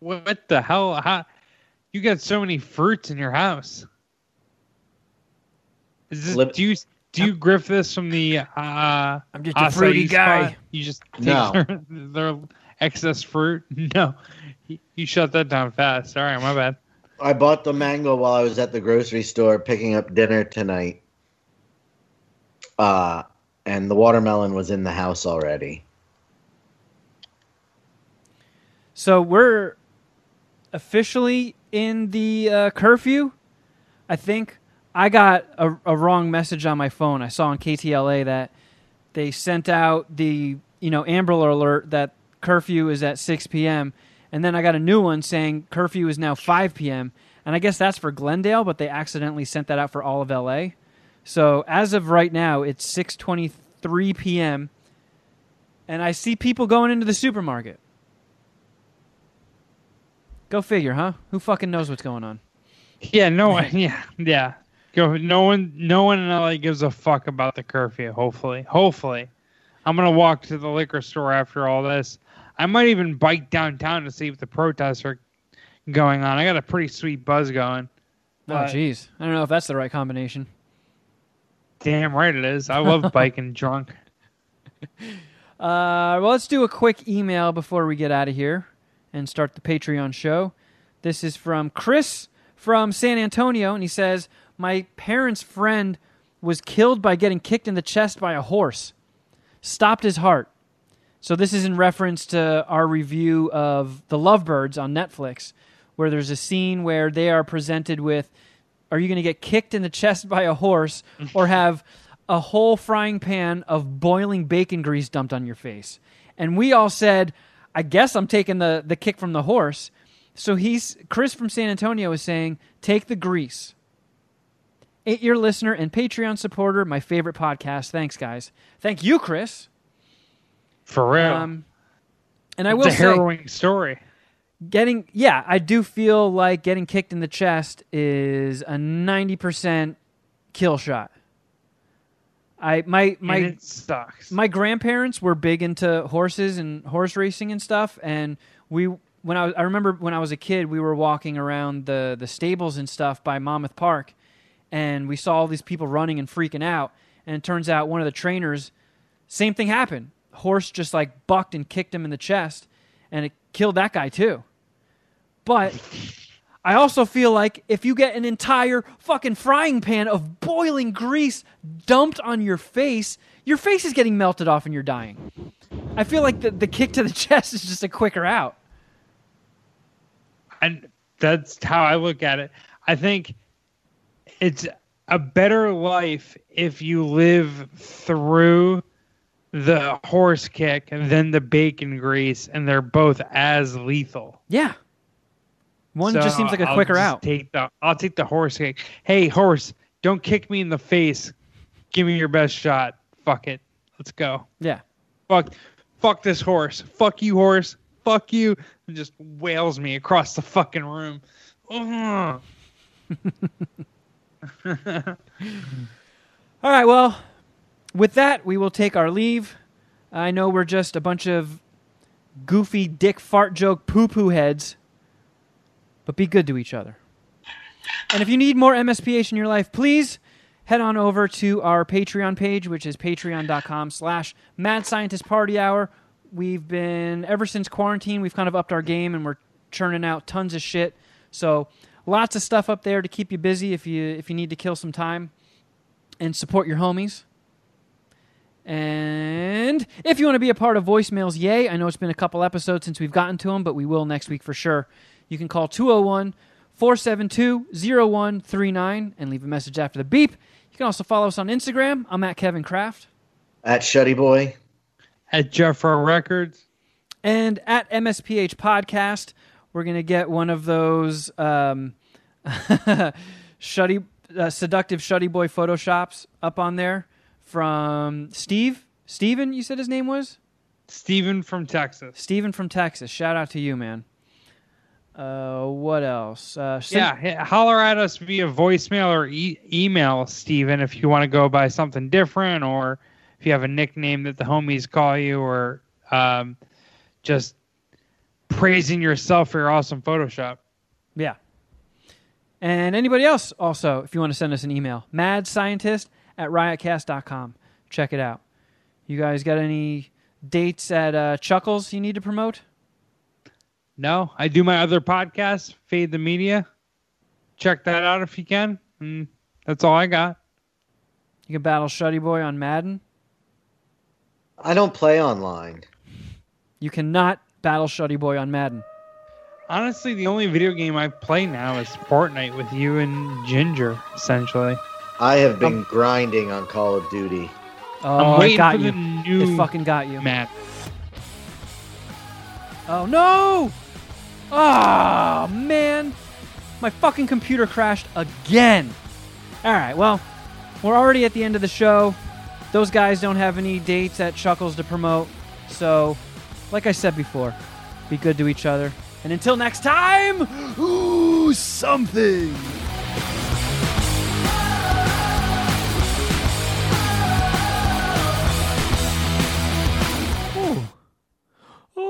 What the hell? How, you got so many fruits in your house. Is this, Lip- do you do you grift this from the uh, I'm just a acai fruity guy. spot? You just take No. their, their excess fruit? No, you, you shut that down fast. All right, my bad. I bought the mango while I was at the grocery store picking up dinner tonight. Uh, and the watermelon was in the house already. So we're officially in the uh, curfew. I think I got a, a wrong message on my phone. I saw on KTLA that they sent out the you know Amber Alert that curfew is at 6 p.m. and then I got a new one saying curfew is now 5 p.m. and I guess that's for Glendale, but they accidentally sent that out for all of LA. So as of right now, it's 6:23 p.m. and I see people going into the supermarket. Go figure, huh? Who fucking knows what's going on? Yeah, no one. Yeah, yeah. Go. No one. No one in LA gives a fuck about the curfew. Hopefully, hopefully, I'm gonna walk to the liquor store after all this. I might even bike downtown to see if the protests are going on. I got a pretty sweet buzz going. Oh, jeez. I don't know if that's the right combination. Damn right it is. I love biking drunk. Uh, well, let's do a quick email before we get out of here and start the Patreon show. This is from Chris from San Antonio, and he says, My parents' friend was killed by getting kicked in the chest by a horse, stopped his heart. So, this is in reference to our review of The Lovebirds on Netflix, where there's a scene where they are presented with Are you going to get kicked in the chest by a horse or have a whole frying pan of boiling bacon grease dumped on your face? And we all said, I guess I'm taking the, the kick from the horse. So he's Chris from San Antonio is saying, take the grease. Eight year listener and Patreon supporter, my favorite podcast. Thanks, guys. Thank you, Chris. For real. Um, and I it's will a say, harrowing story. getting yeah, I do feel like getting kicked in the chest is a ninety percent kill shot. I my my and it sucks. my grandparents were big into horses and horse racing and stuff and we when I was, I remember when I was a kid we were walking around the the stables and stuff by Monmouth Park and we saw all these people running and freaking out and it turns out one of the trainers same thing happened horse just like bucked and kicked him in the chest and it killed that guy too but I also feel like if you get an entire fucking frying pan of boiling grease dumped on your face, your face is getting melted off and you're dying. I feel like the, the kick to the chest is just a quicker out. and that's how I look at it. I think it's a better life if you live through the horse kick and then the bacon grease, and they're both as lethal. Yeah. One So just seems like a I'll quicker out. Take the I'll take the horse kick. Hey horse, don't kick me in the face. Give me your best shot. Fuck it. Let's go. Yeah. Fuck fuck this horse. Fuck you horse. Fuck you. And just wails me across the fucking room. All right, well, with that, we will take our leave. I know we're just a bunch of goofy dick fart joke poo poo heads, but be good to each other. And if you need more MSPH in your life, please head on over to our Patreon page, which is patreon.com slash mad scientist party hour. We've been, ever since quarantine, we've kind of upped our game and we're churning out tons of shit. So lots of stuff up there to keep you busy if you if you need to kill some time and support your homies. And if you want to be a part of voicemails, yay. I know it's been a couple episodes since we've gotten to them, but we will next week for sure. You can call 201 472 0139 and leave a message after the beep. You can also follow us on Instagram. I'm at Kevin Kraft. At Shuddy Boy. At Jeffro Records. And at MSPH Podcast, we're going to get one of those um, shuddy, uh, seductive Shuddy Boy photoshops up on there from Steve. Steven, you said his name was? Steven from Texas. Steven from Texas. Shout out to you, man. Uh, what else? Uh, send- Yeah, holler at us via voicemail or e- email, Steven, if you want to go by something different or if you have a nickname that the homies call you or um, just praising yourself for your awesome Photoshop. Yeah. And anybody else also, if you want to send us an email, madscientist at riotcast.com. Check it out. You guys got any dates at uh, Chuckles you need to promote? No, I do my other podcast, Fade the Media. Check that out if you can. And that's all I got. You can battle Shuddy Boy on Madden. I don't play online. You cannot battle Shuddy Boy on Madden. Honestly, the only video game I play now is Fortnite with you and Ginger, essentially. I have been grinding on Call of Duty. Oh, I'm it waiting got for you. the new It fucking got you. map. Oh no! Oh man, my fucking computer crashed again. All right, well, we're already at the end of the show. Those guys don't have any dates at Chuckles to promote, so, like I said before, be good to each other. And until next time, ooh, something.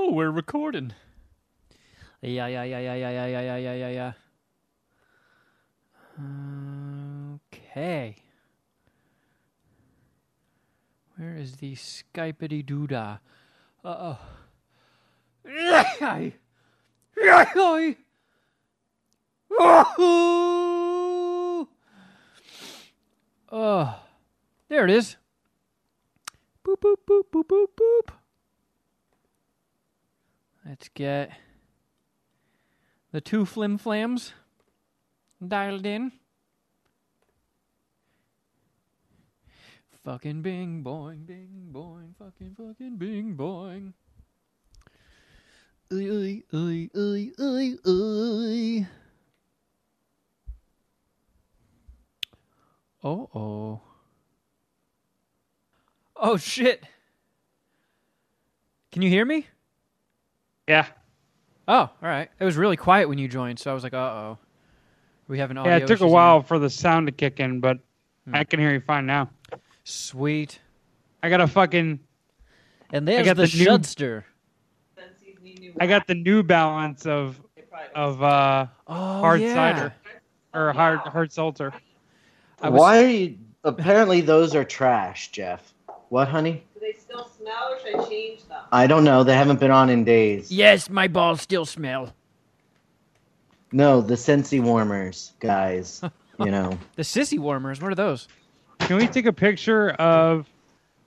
Oh, we're recording. Yeah, yeah, yeah, yeah, yeah, yeah, yeah, yeah, yeah, yeah. Okay. Where is the Skypeity doodah? Uh oh. Oh, there it is. Boop boop boop boop boop boop. Let's get the two flim flams dialed in. Fucking bing boing, bing boing, fucking fucking bing boing. Oy, oy, oy, oy, oy, oy. Oh, oh. Oh, shit. Can you hear me? Yeah. Oh, all right. It was really quiet when you joined, so I was like, uh oh. We have an audio. Yeah, it took a while here. for the sound to kick in, but Hmm. I can hear you fine now. Sweet. I got a fucking And there's got the, the new- Shudster. I got the new balance of of uh Oh, hard yeah. cider or hard hard seltzer. Was- Why are you? Apparently, those are trash, Jeff. What, honey? Do they still smell or should I change them? I don't know. They haven't been on in days. Yes, my balls still smell. No, the Scentsy warmers, guys. you know. The sissy warmers, what are those? Can we take a picture of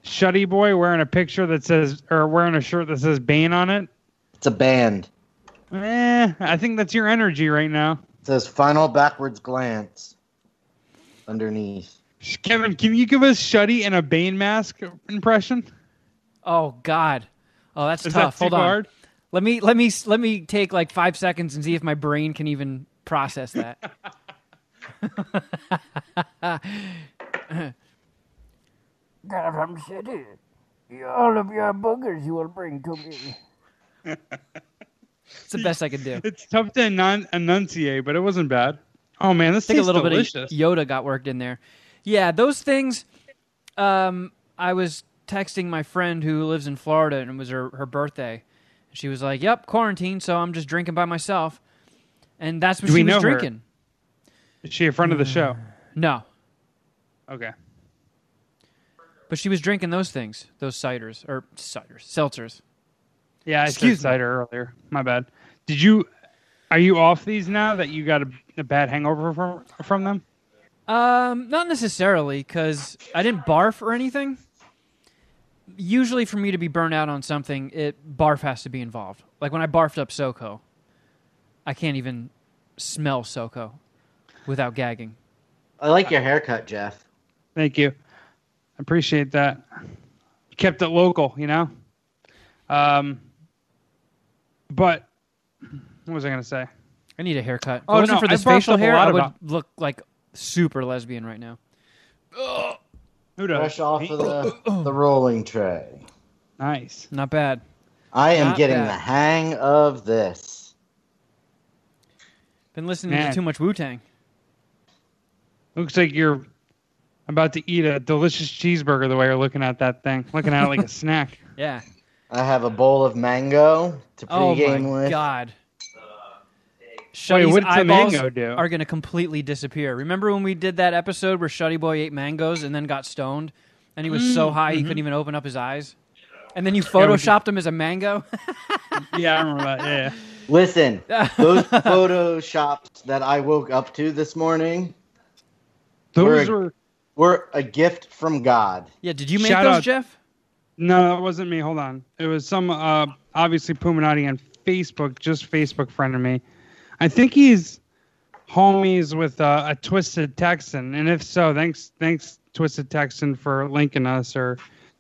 Shuddy Boy wearing a picture that says or wearing a shirt that says Bane on it? It's a band. Eh, I think that's your energy right now. It says final backwards glance underneath. Kevin, can you give us Shuddy and a Bane mask impression? Oh God. Oh, that's Is tough. that too Hold on. hard? Let me let me let me take like five seconds and see if my brain can even process that. Gotham City. All of your boogers you will bring to me. It's the best I can do. It's tough to enun- enunciate, but it wasn't bad. Oh man, this think a tastes little delicious. bit of Yoda got worked in there. Yeah, those things. Um, I was texting my friend who lives in Florida, and it was her her birthday. She was like, "Yep, quarantine, so I'm just drinking by myself," and that's what Do she was know her? drinking. Is she a friend of the show? No, Okay. but she was drinking those things, those ciders or ciders, seltzers. Yeah, I Excuse said me. cider earlier. My bad. Did you? Are you off these now that you got a, a bad hangover from from them? Um, not necessarily, because I didn't barf or anything. Usually, for me to be burned out on something, it barf has to be involved. Like when I barfed up SoCo, I can't even smell SoCo without gagging. I like your haircut, Jeff. Thank you. Appreciate that. Kept it local, you know. Um, but what was I gonna say? I need a haircut. If Oh, it wasn't no, for I this barfed facial a hair, lot I would about- look like super lesbian right now. Who does? Fresh off of the, the rolling tray. Nice. Not bad. I am Not getting bad. the hang of this. Been listening Man. to too much Wu Tang. Looks like you're about to eat a delicious cheeseburger the way you're looking at that thing, looking at it like a snack. Yeah. I have a bowl of mango to Oh pregame my with. god. Wait, Shuddy's what's the eyeballs mango do? are going to completely disappear. Remember when we did that episode where Shuddy Boy ate mangoes and then got stoned, and he was Mm, so high mm-hmm. he couldn't even open up his eyes, and then you photoshopped him as a mango. yeah, I remember that. Yeah. Listen, those photoshops that I woke up to this morning Those We're- were were a gift from God. yeah, did you make Shout those, out- Jeff? no, that wasn't me. Hold on. It was some uh obviously Puminati on Facebook, just Facebook friend of me. I think he's homies with uh, a Twisted Texan, and if so, thanks thanks Twisted Texan for linking us or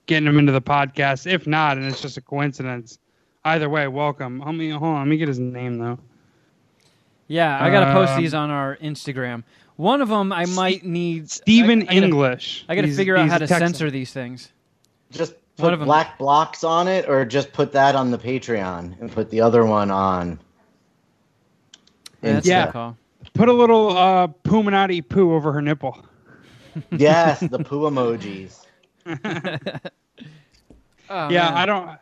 getting him into the podcast. If not, and it's just a coincidence. Either way, welcome. Let me hold on. Let me get his name though. Yeah, I got to post Um, these on our Instagram. One of them I might need Stephen I, I gotta- English. I got to He's- figure out how to Texan. censor these things. Just One put of 'em. black blocks on it, or just put that on the Patreon and put the other one on. Yeah, that's Yeah. call. Put a little uh, Puminati poo over her nipple. Yes, the poo emojis. Oh, yeah, man. I don't.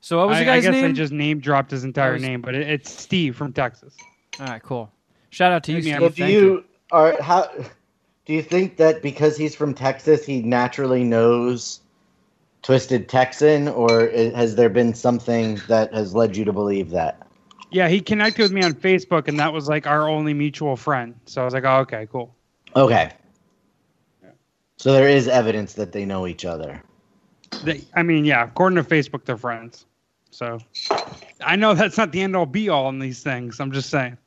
So what was I, the guy's name? I guess name? I just name dropped his entire was- name, but it, it's Steve from Texas. All right, cool. Shout out to you, Steve. I'm- do Thank you are how? Do you think that because he's from Texas, he naturally knows Twisted Texan, or has there been something that has led you to believe that? Yeah, he connected with me on Facebook, and that was like our only mutual friend. So I was like, oh, okay, cool. Okay. So there is evidence that they know each other. They, I mean, yeah, according to Facebook, they're friends. So I know that's not the end all be all in these things. I'm just saying.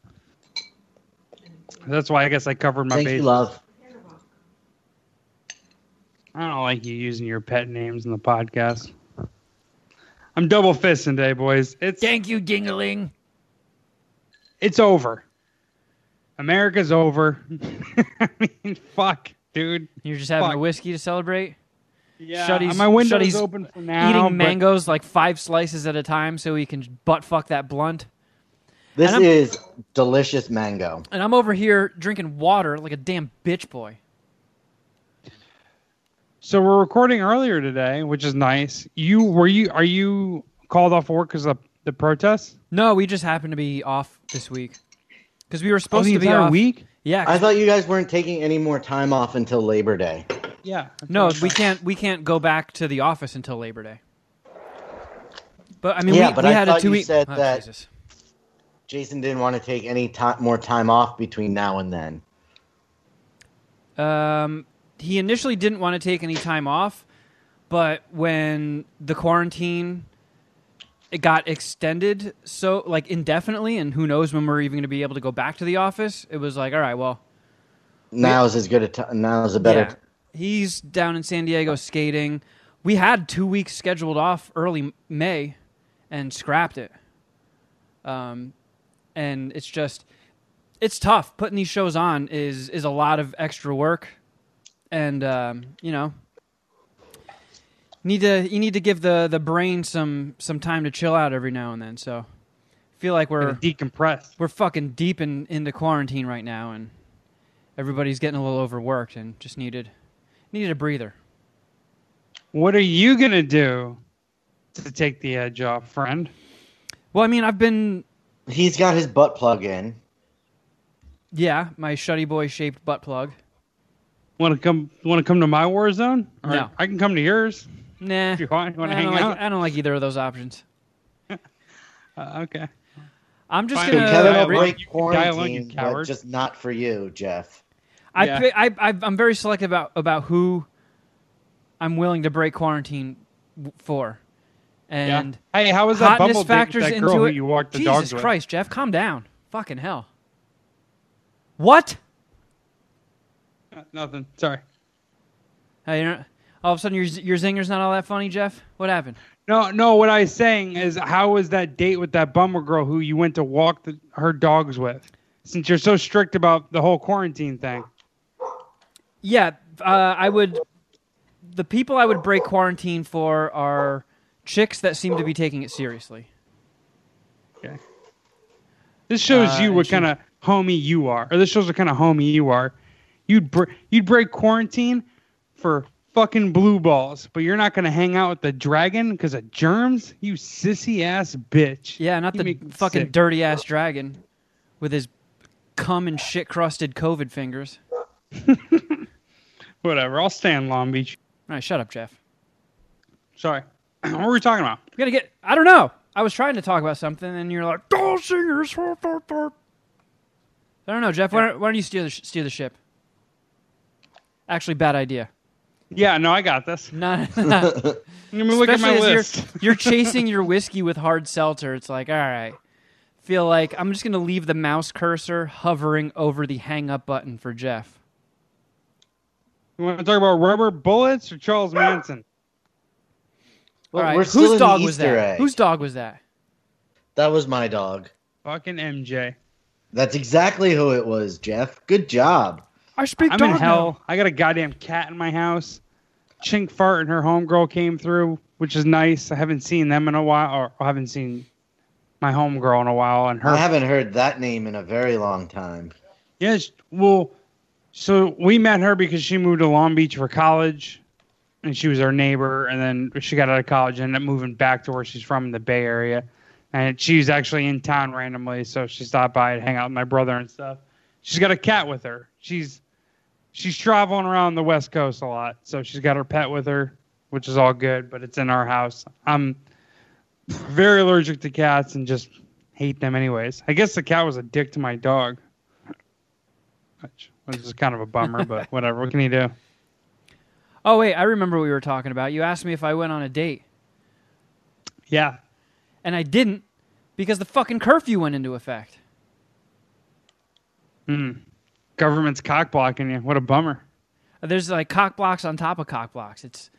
That's why I guess I covered my Thank you, love. I don't like you using your pet names in the podcast. I'm double fisting today, boys. It's Thank you, Dingling. It's over. America's over. I mean, fuck, dude. You're just having Fuck. a whiskey to celebrate? Yeah, Shuddy's- my window's Shuddy's open for now. Eating but- mangoes like five slices at a time so he can butt fuck that blunt. This is delicious mango. And I'm over here drinking water like a damn bitch boy. So we're recording earlier today, which is nice. You were you are you called off work because of the protests? No, we just happened to be off this week because we were Oh, supposed the to be entire off. week? Yeah, I thought you guys weren't taking any more time off until Labor Day. Yeah. no, we thought. can't. We can't go back to the office until Labor Day. But I mean, Yeah, we, but we I had a thought two you week. said oh, that- Jesus. Jason didn't want to take any time more time off between now and then. Um, he initially didn't want to take any time off, but when the quarantine it got extended so like indefinitely, and who knows when we're even going to be able to go back to the office, it was like, all right, well, Now's as good a time. Now's a better. yeah, he's down in San Diego skating. We had two weeks scheduled off early May, and scrapped it. Um, and it's just it's tough putting these shows on is is a lot of extra work and um, you know need to you need to give the the brain some some time to chill out every now and then so I feel like we're Gotta we're fucking deep in into quarantine right now and everybody's getting a little overworked and just needed needed a breather What are you gonna do to take the edge off, friend? well i mean i've been He's got his butt plug in. yeah my shutty boy shaped butt plug Want to come? Want to come to my war zone? Or No. I can come to yours nah if you want. You want to I hang don't, out? like, I don't like either of those options Uh, okay. i'm just gonna Kevin will break you can die alone, you quarantine, but just not for you, Jeff. I, yeah. I, I I'm very selective about, about who I'm willing to break quarantine for. And Yeah. Hey, how was that hotness bumble date factors with that into girl who it. you walked the Jesus dogs with? Christ, Jeff, calm down. Fucking hell. What? Uh, Nothing. Sorry. Hey, you're not, all of a sudden your your zinger's not all that funny, Jeff? What happened? No, no. What I was saying is, how was that date with that bummer girl who you went to walk the, her dogs with? Since you're so strict about the whole quarantine thing. Yeah, uh, I would. The people I would break quarantine for are chicks that seem to be taking it seriously. Okay. This shows Uh, you what she- kind of homie you are, or this shows what kind of homie you are. You'd br- you'd break quarantine for fucking blue balls, but you're not gonna hang out with the dragon because of germs. You sissy ass bitch. Yeah, not You the fucking dirty ass dragon with his cum and shit crusted COVID fingers. Whatever. I'll stay in Long Beach. All right, shut up, Jeff. Sorry. what were we talking about? We gotta get. I don't know. I was trying to talk about something, and you're like, "Oh, singers." I don't know, Jeff. Why don't, why don't you steer the steer the ship? Actually, bad idea. Yeah, no, I got this. No, Let me look at my Especially as list. You're, you're chasing your whiskey with hard seltzer. It's like, all right. Feel like I'm just gonna leave the mouse cursor hovering over the hang up button for Jeff. You want to talk about rubber bullets or Charles Manson? Well, all right, we're still whose in dog the was Easter that? egg. Whose dog was that? That was my dog. Fucking MJ. That's exactly who it was, Jeff. Good job. I speak I'm in hell. I got a goddamn cat in my house. Chink Fart and her homegirl came through, which is nice. I haven't seen them in a while, or I haven't seen my homegirl in a while. And her, I haven't heard that name in a very long time. yes, well, so we met her because she moved to Long Beach for college, and she was our neighbor. And then she got out of college and ended up moving back to where she's from in the Bay Area. And she's actually in town randomly, so she stopped by and hang out with my brother and stuff. She's got a cat with her. She's she's traveling around the West Coast a lot, so she's got her pet with her, which is all good, but it's in our house. I'm very allergic to cats and just hate them anyways. I guess the cat was a dick to my dog, which was kind of a bummer, but whatever. What can you do? Oh wait, I remember what we were talking about. You asked me if I went on a date, Yeah, and I didn't because the fucking curfew went into effect. Hmm. Government's cock blocking you. What a bummer. There's like cock blocks on top of cock blocks. It's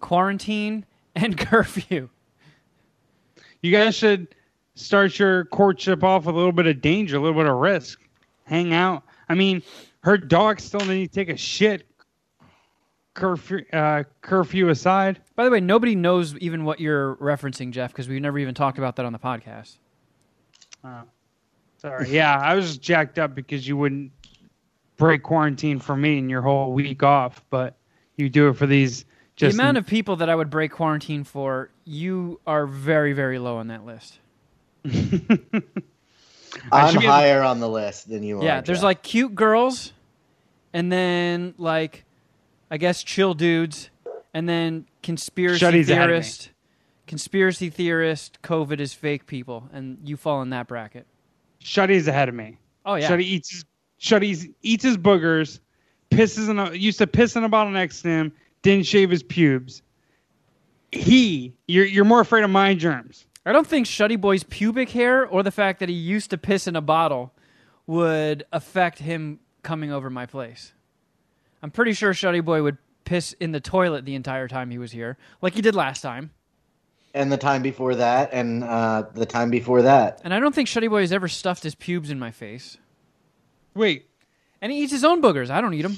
quarantine and curfew. You guys should start your courtship off with a little bit of danger, a little bit of risk. Hang out. I mean, her dog still need to take a shit. Curfew, uh, curfew aside. By the way, nobody knows even what you're referencing, Jeff, because we've never even talked about that on the podcast. Oh, sorry. Yeah, I was jacked up because you wouldn't break quarantine for me and your whole week off, but you do it for these. Just the amount of people that I would break quarantine for, you are very, very low on that list. I I'm should be able- higher on the list than you are. yeah, there's Jeff. like cute girls, and then like, I guess chill dudes, and then conspiracy Shuddy's ahead of me. theorist, conspiracy theorist, COVID is fake people, and you fall in that bracket. Shuddy's ahead of me. Oh yeah, Shuddy eats his Shuddy eats his boogers, pisses in a used to piss in a bottle next to him, didn't shave his pubes. He, you're you're more afraid of my germs. I don't think Shuddy Boy's pubic hair or the fact that he used to piss in a bottle would affect him coming over my place. I'm pretty sure Shuddy Boy would piss in the toilet the entire time he was here, like he did last time. and the time before that, and uh, the time before that. And I don't think Shuddy Boy has ever stuffed his pubes in my face. Wait, And he eats his own boogers. I don't eat them.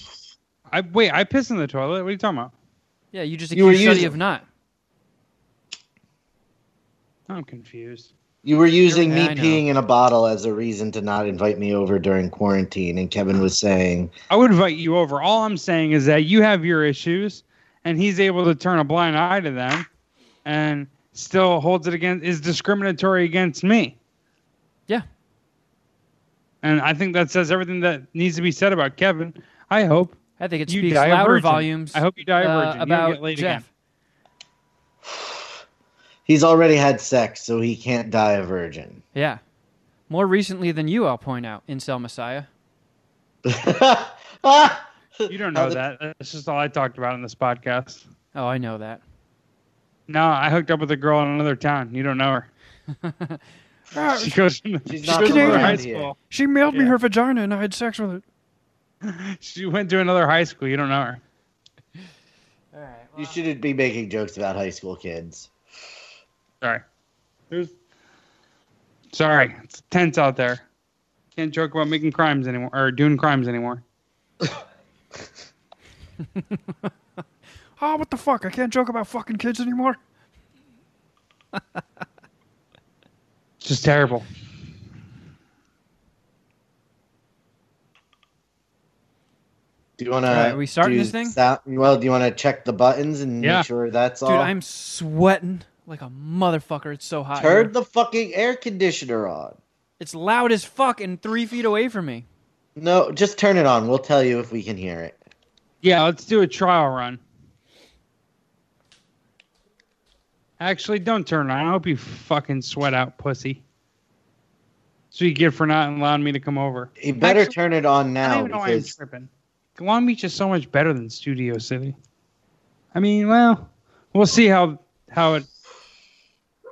I wait. I piss in the toilet. What are you talking about? Yeah, you just You were accuse Shuddy using- of not. I'm confused. You were using Yeah, me I know. peeing in a bottle as a reason to not invite me over during quarantine, and Kevin was saying, I would invite you over. All I'm saying is that you have your issues, and he's able to turn a blind eye to them, and still holds it against is discriminatory against me. Yeah. And I think that says everything that needs to be said about Kevin. I hope I think it you speaks louder virgin. volumes I hope you die a uh, virgin. You about get laid Jeff. again. he's already had sex, so he can't die a virgin. Yeah. More recently than you, I'll point out, Incel Messiah. Ah! You don't know that. That's just all I talked about in this podcast. Oh, I know that. No, I hooked up with a girl in another town. You don't know her. She goes. She's she not goes from to another high school. She mailed me her vagina and I had sex with it. She went to another high school. You don't know her. All right. You shouldn't be making jokes about high school kids. Sorry. There's. Sorry, it's tense out there. Can't joke about making crimes anymore or doing crimes anymore. Oh, what the fuck? I can't joke about fucking kids anymore. It's just terrible. Do you want to? All right, are we starting this thing? well, do you want to check the buttons and Yeah. make sure that's Dude, all? I'm sweating like a motherfucker. It's so hot. Turn here. the fucking air conditioner on. It's loud as fuck and three feet away from me. No, just turn it on. We'll tell you if we can hear it. Yeah, let's do a trial run. Actually, don't turn it on. I hope you fucking sweat out, pussy. So you get for not allowing me to come over. You better Actually, turn it on I now don't even know why I'm tripping. Long Beach is so much better than Studio City. I mean, well, we'll see how how it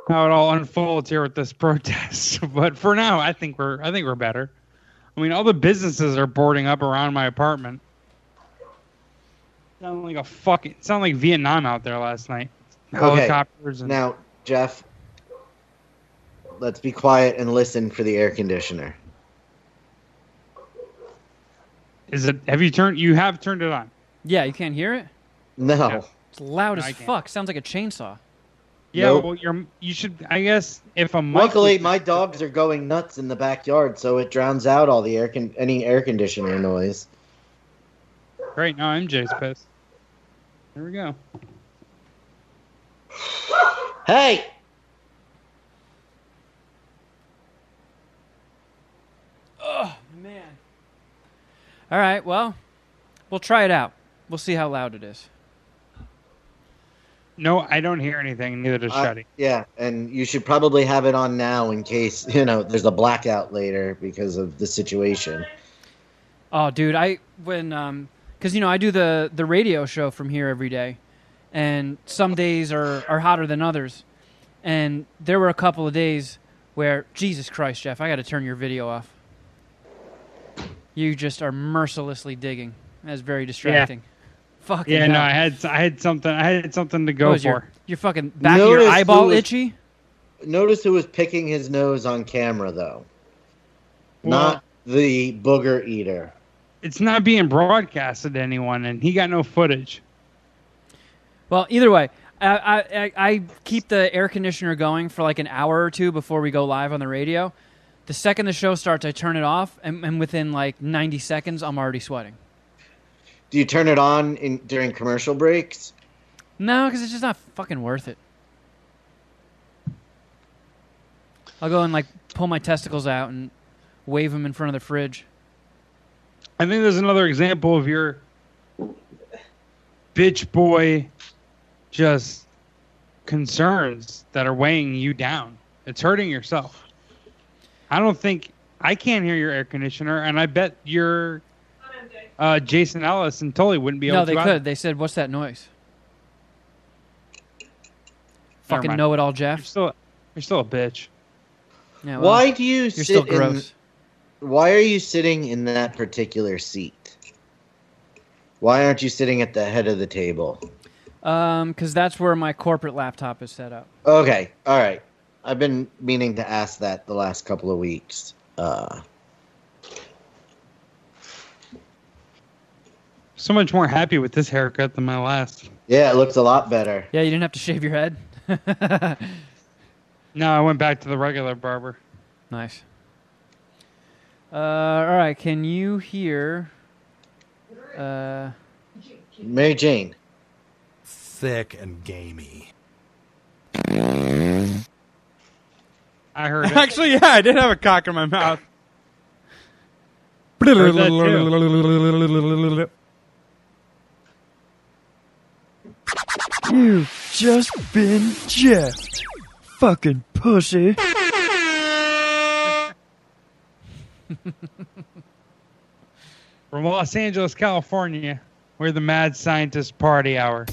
how it all unfolds here with this protest. but for now, I think we're I think we're better. I mean, all the businesses are boarding up around my apartment. Sound like a fucking sound like Vietnam out there last night. Okay, and now, Jeff, let's be quiet and listen for the air conditioner. is it? Have you turned? You have turned it on. Yeah, you can't hear it? No. Yeah. It's loud No, as fuck. Sounds like a chainsaw. Yeah, Nope. well, you're you should. I guess if a mic Luckily, my dogs are going nuts in the backyard, so it drowns out all the air con- any air conditioner noise. Great. No, MJ's pissed. There we go. Hey, Oh, man. All right, well, we'll try it out. We'll see how loud it is. No, I don't hear anything. Neither does Uh, Shuddy. yeah, and you should probably have it on now in case you know there's a blackout later because of the situation. Oh, dude, I when um, because you know I do the the radio show from here every day, and some days are are hotter than others, and there were a couple of days where Jesus Christ, Jeff, I got to turn your video off. You just are mercilessly digging. That's very distracting. Yeah. Fucking Yeah, no. I had I had something I had something to What go was for. your your fucking back of your eyeball was- itchy? Notice who was picking his nose on camera though, Well- not the booger eater. It's not being broadcasted to anyone, and he got no footage. Well, either way, I, I, I- I keep the air conditioner going for like an hour or two before we go live on the radio. The second the show starts, I turn it off, and, and within like 90 seconds, I'm already sweating. Do you turn it on in during commercial breaks? No, because it's just not fucking worth it. I'll go and like pull my testicles out and wave them in front of the fridge. I think there's another example of your bitch boy just concerns that are weighing you down. It's hurting yourself. I don't think I can't hear your air conditioner, and I bet your uh, Jason Ellis and Tully wouldn't be able No, to. they either. could. They said, "What's that noise?" Never Fucking know it all, You're Jeff. still, you're still a bitch. Yeah, well, why do you You're sit still in? gross. Why are you sitting in that particular seat? Why aren't you sitting at the head of the table? Um, because that's where my corporate laptop is set up. Okay, all right. I've been meaning to ask that the last couple of weeks. Uh, So much more happy with this haircut than my last. yeah, it looks a lot better. Yeah, you didn't have to shave your head. No, I went back to the regular barber. Nice. Uh, all right. Can you hear? Uh, Mary Jane. Thick and gamey. I heard it. Actually, yeah, I did have a cock in my mouth. Heard that too. You've just been Jeff. Fucking pussy. From Los Angeles, California, we're the Mad Scientist Party Hour.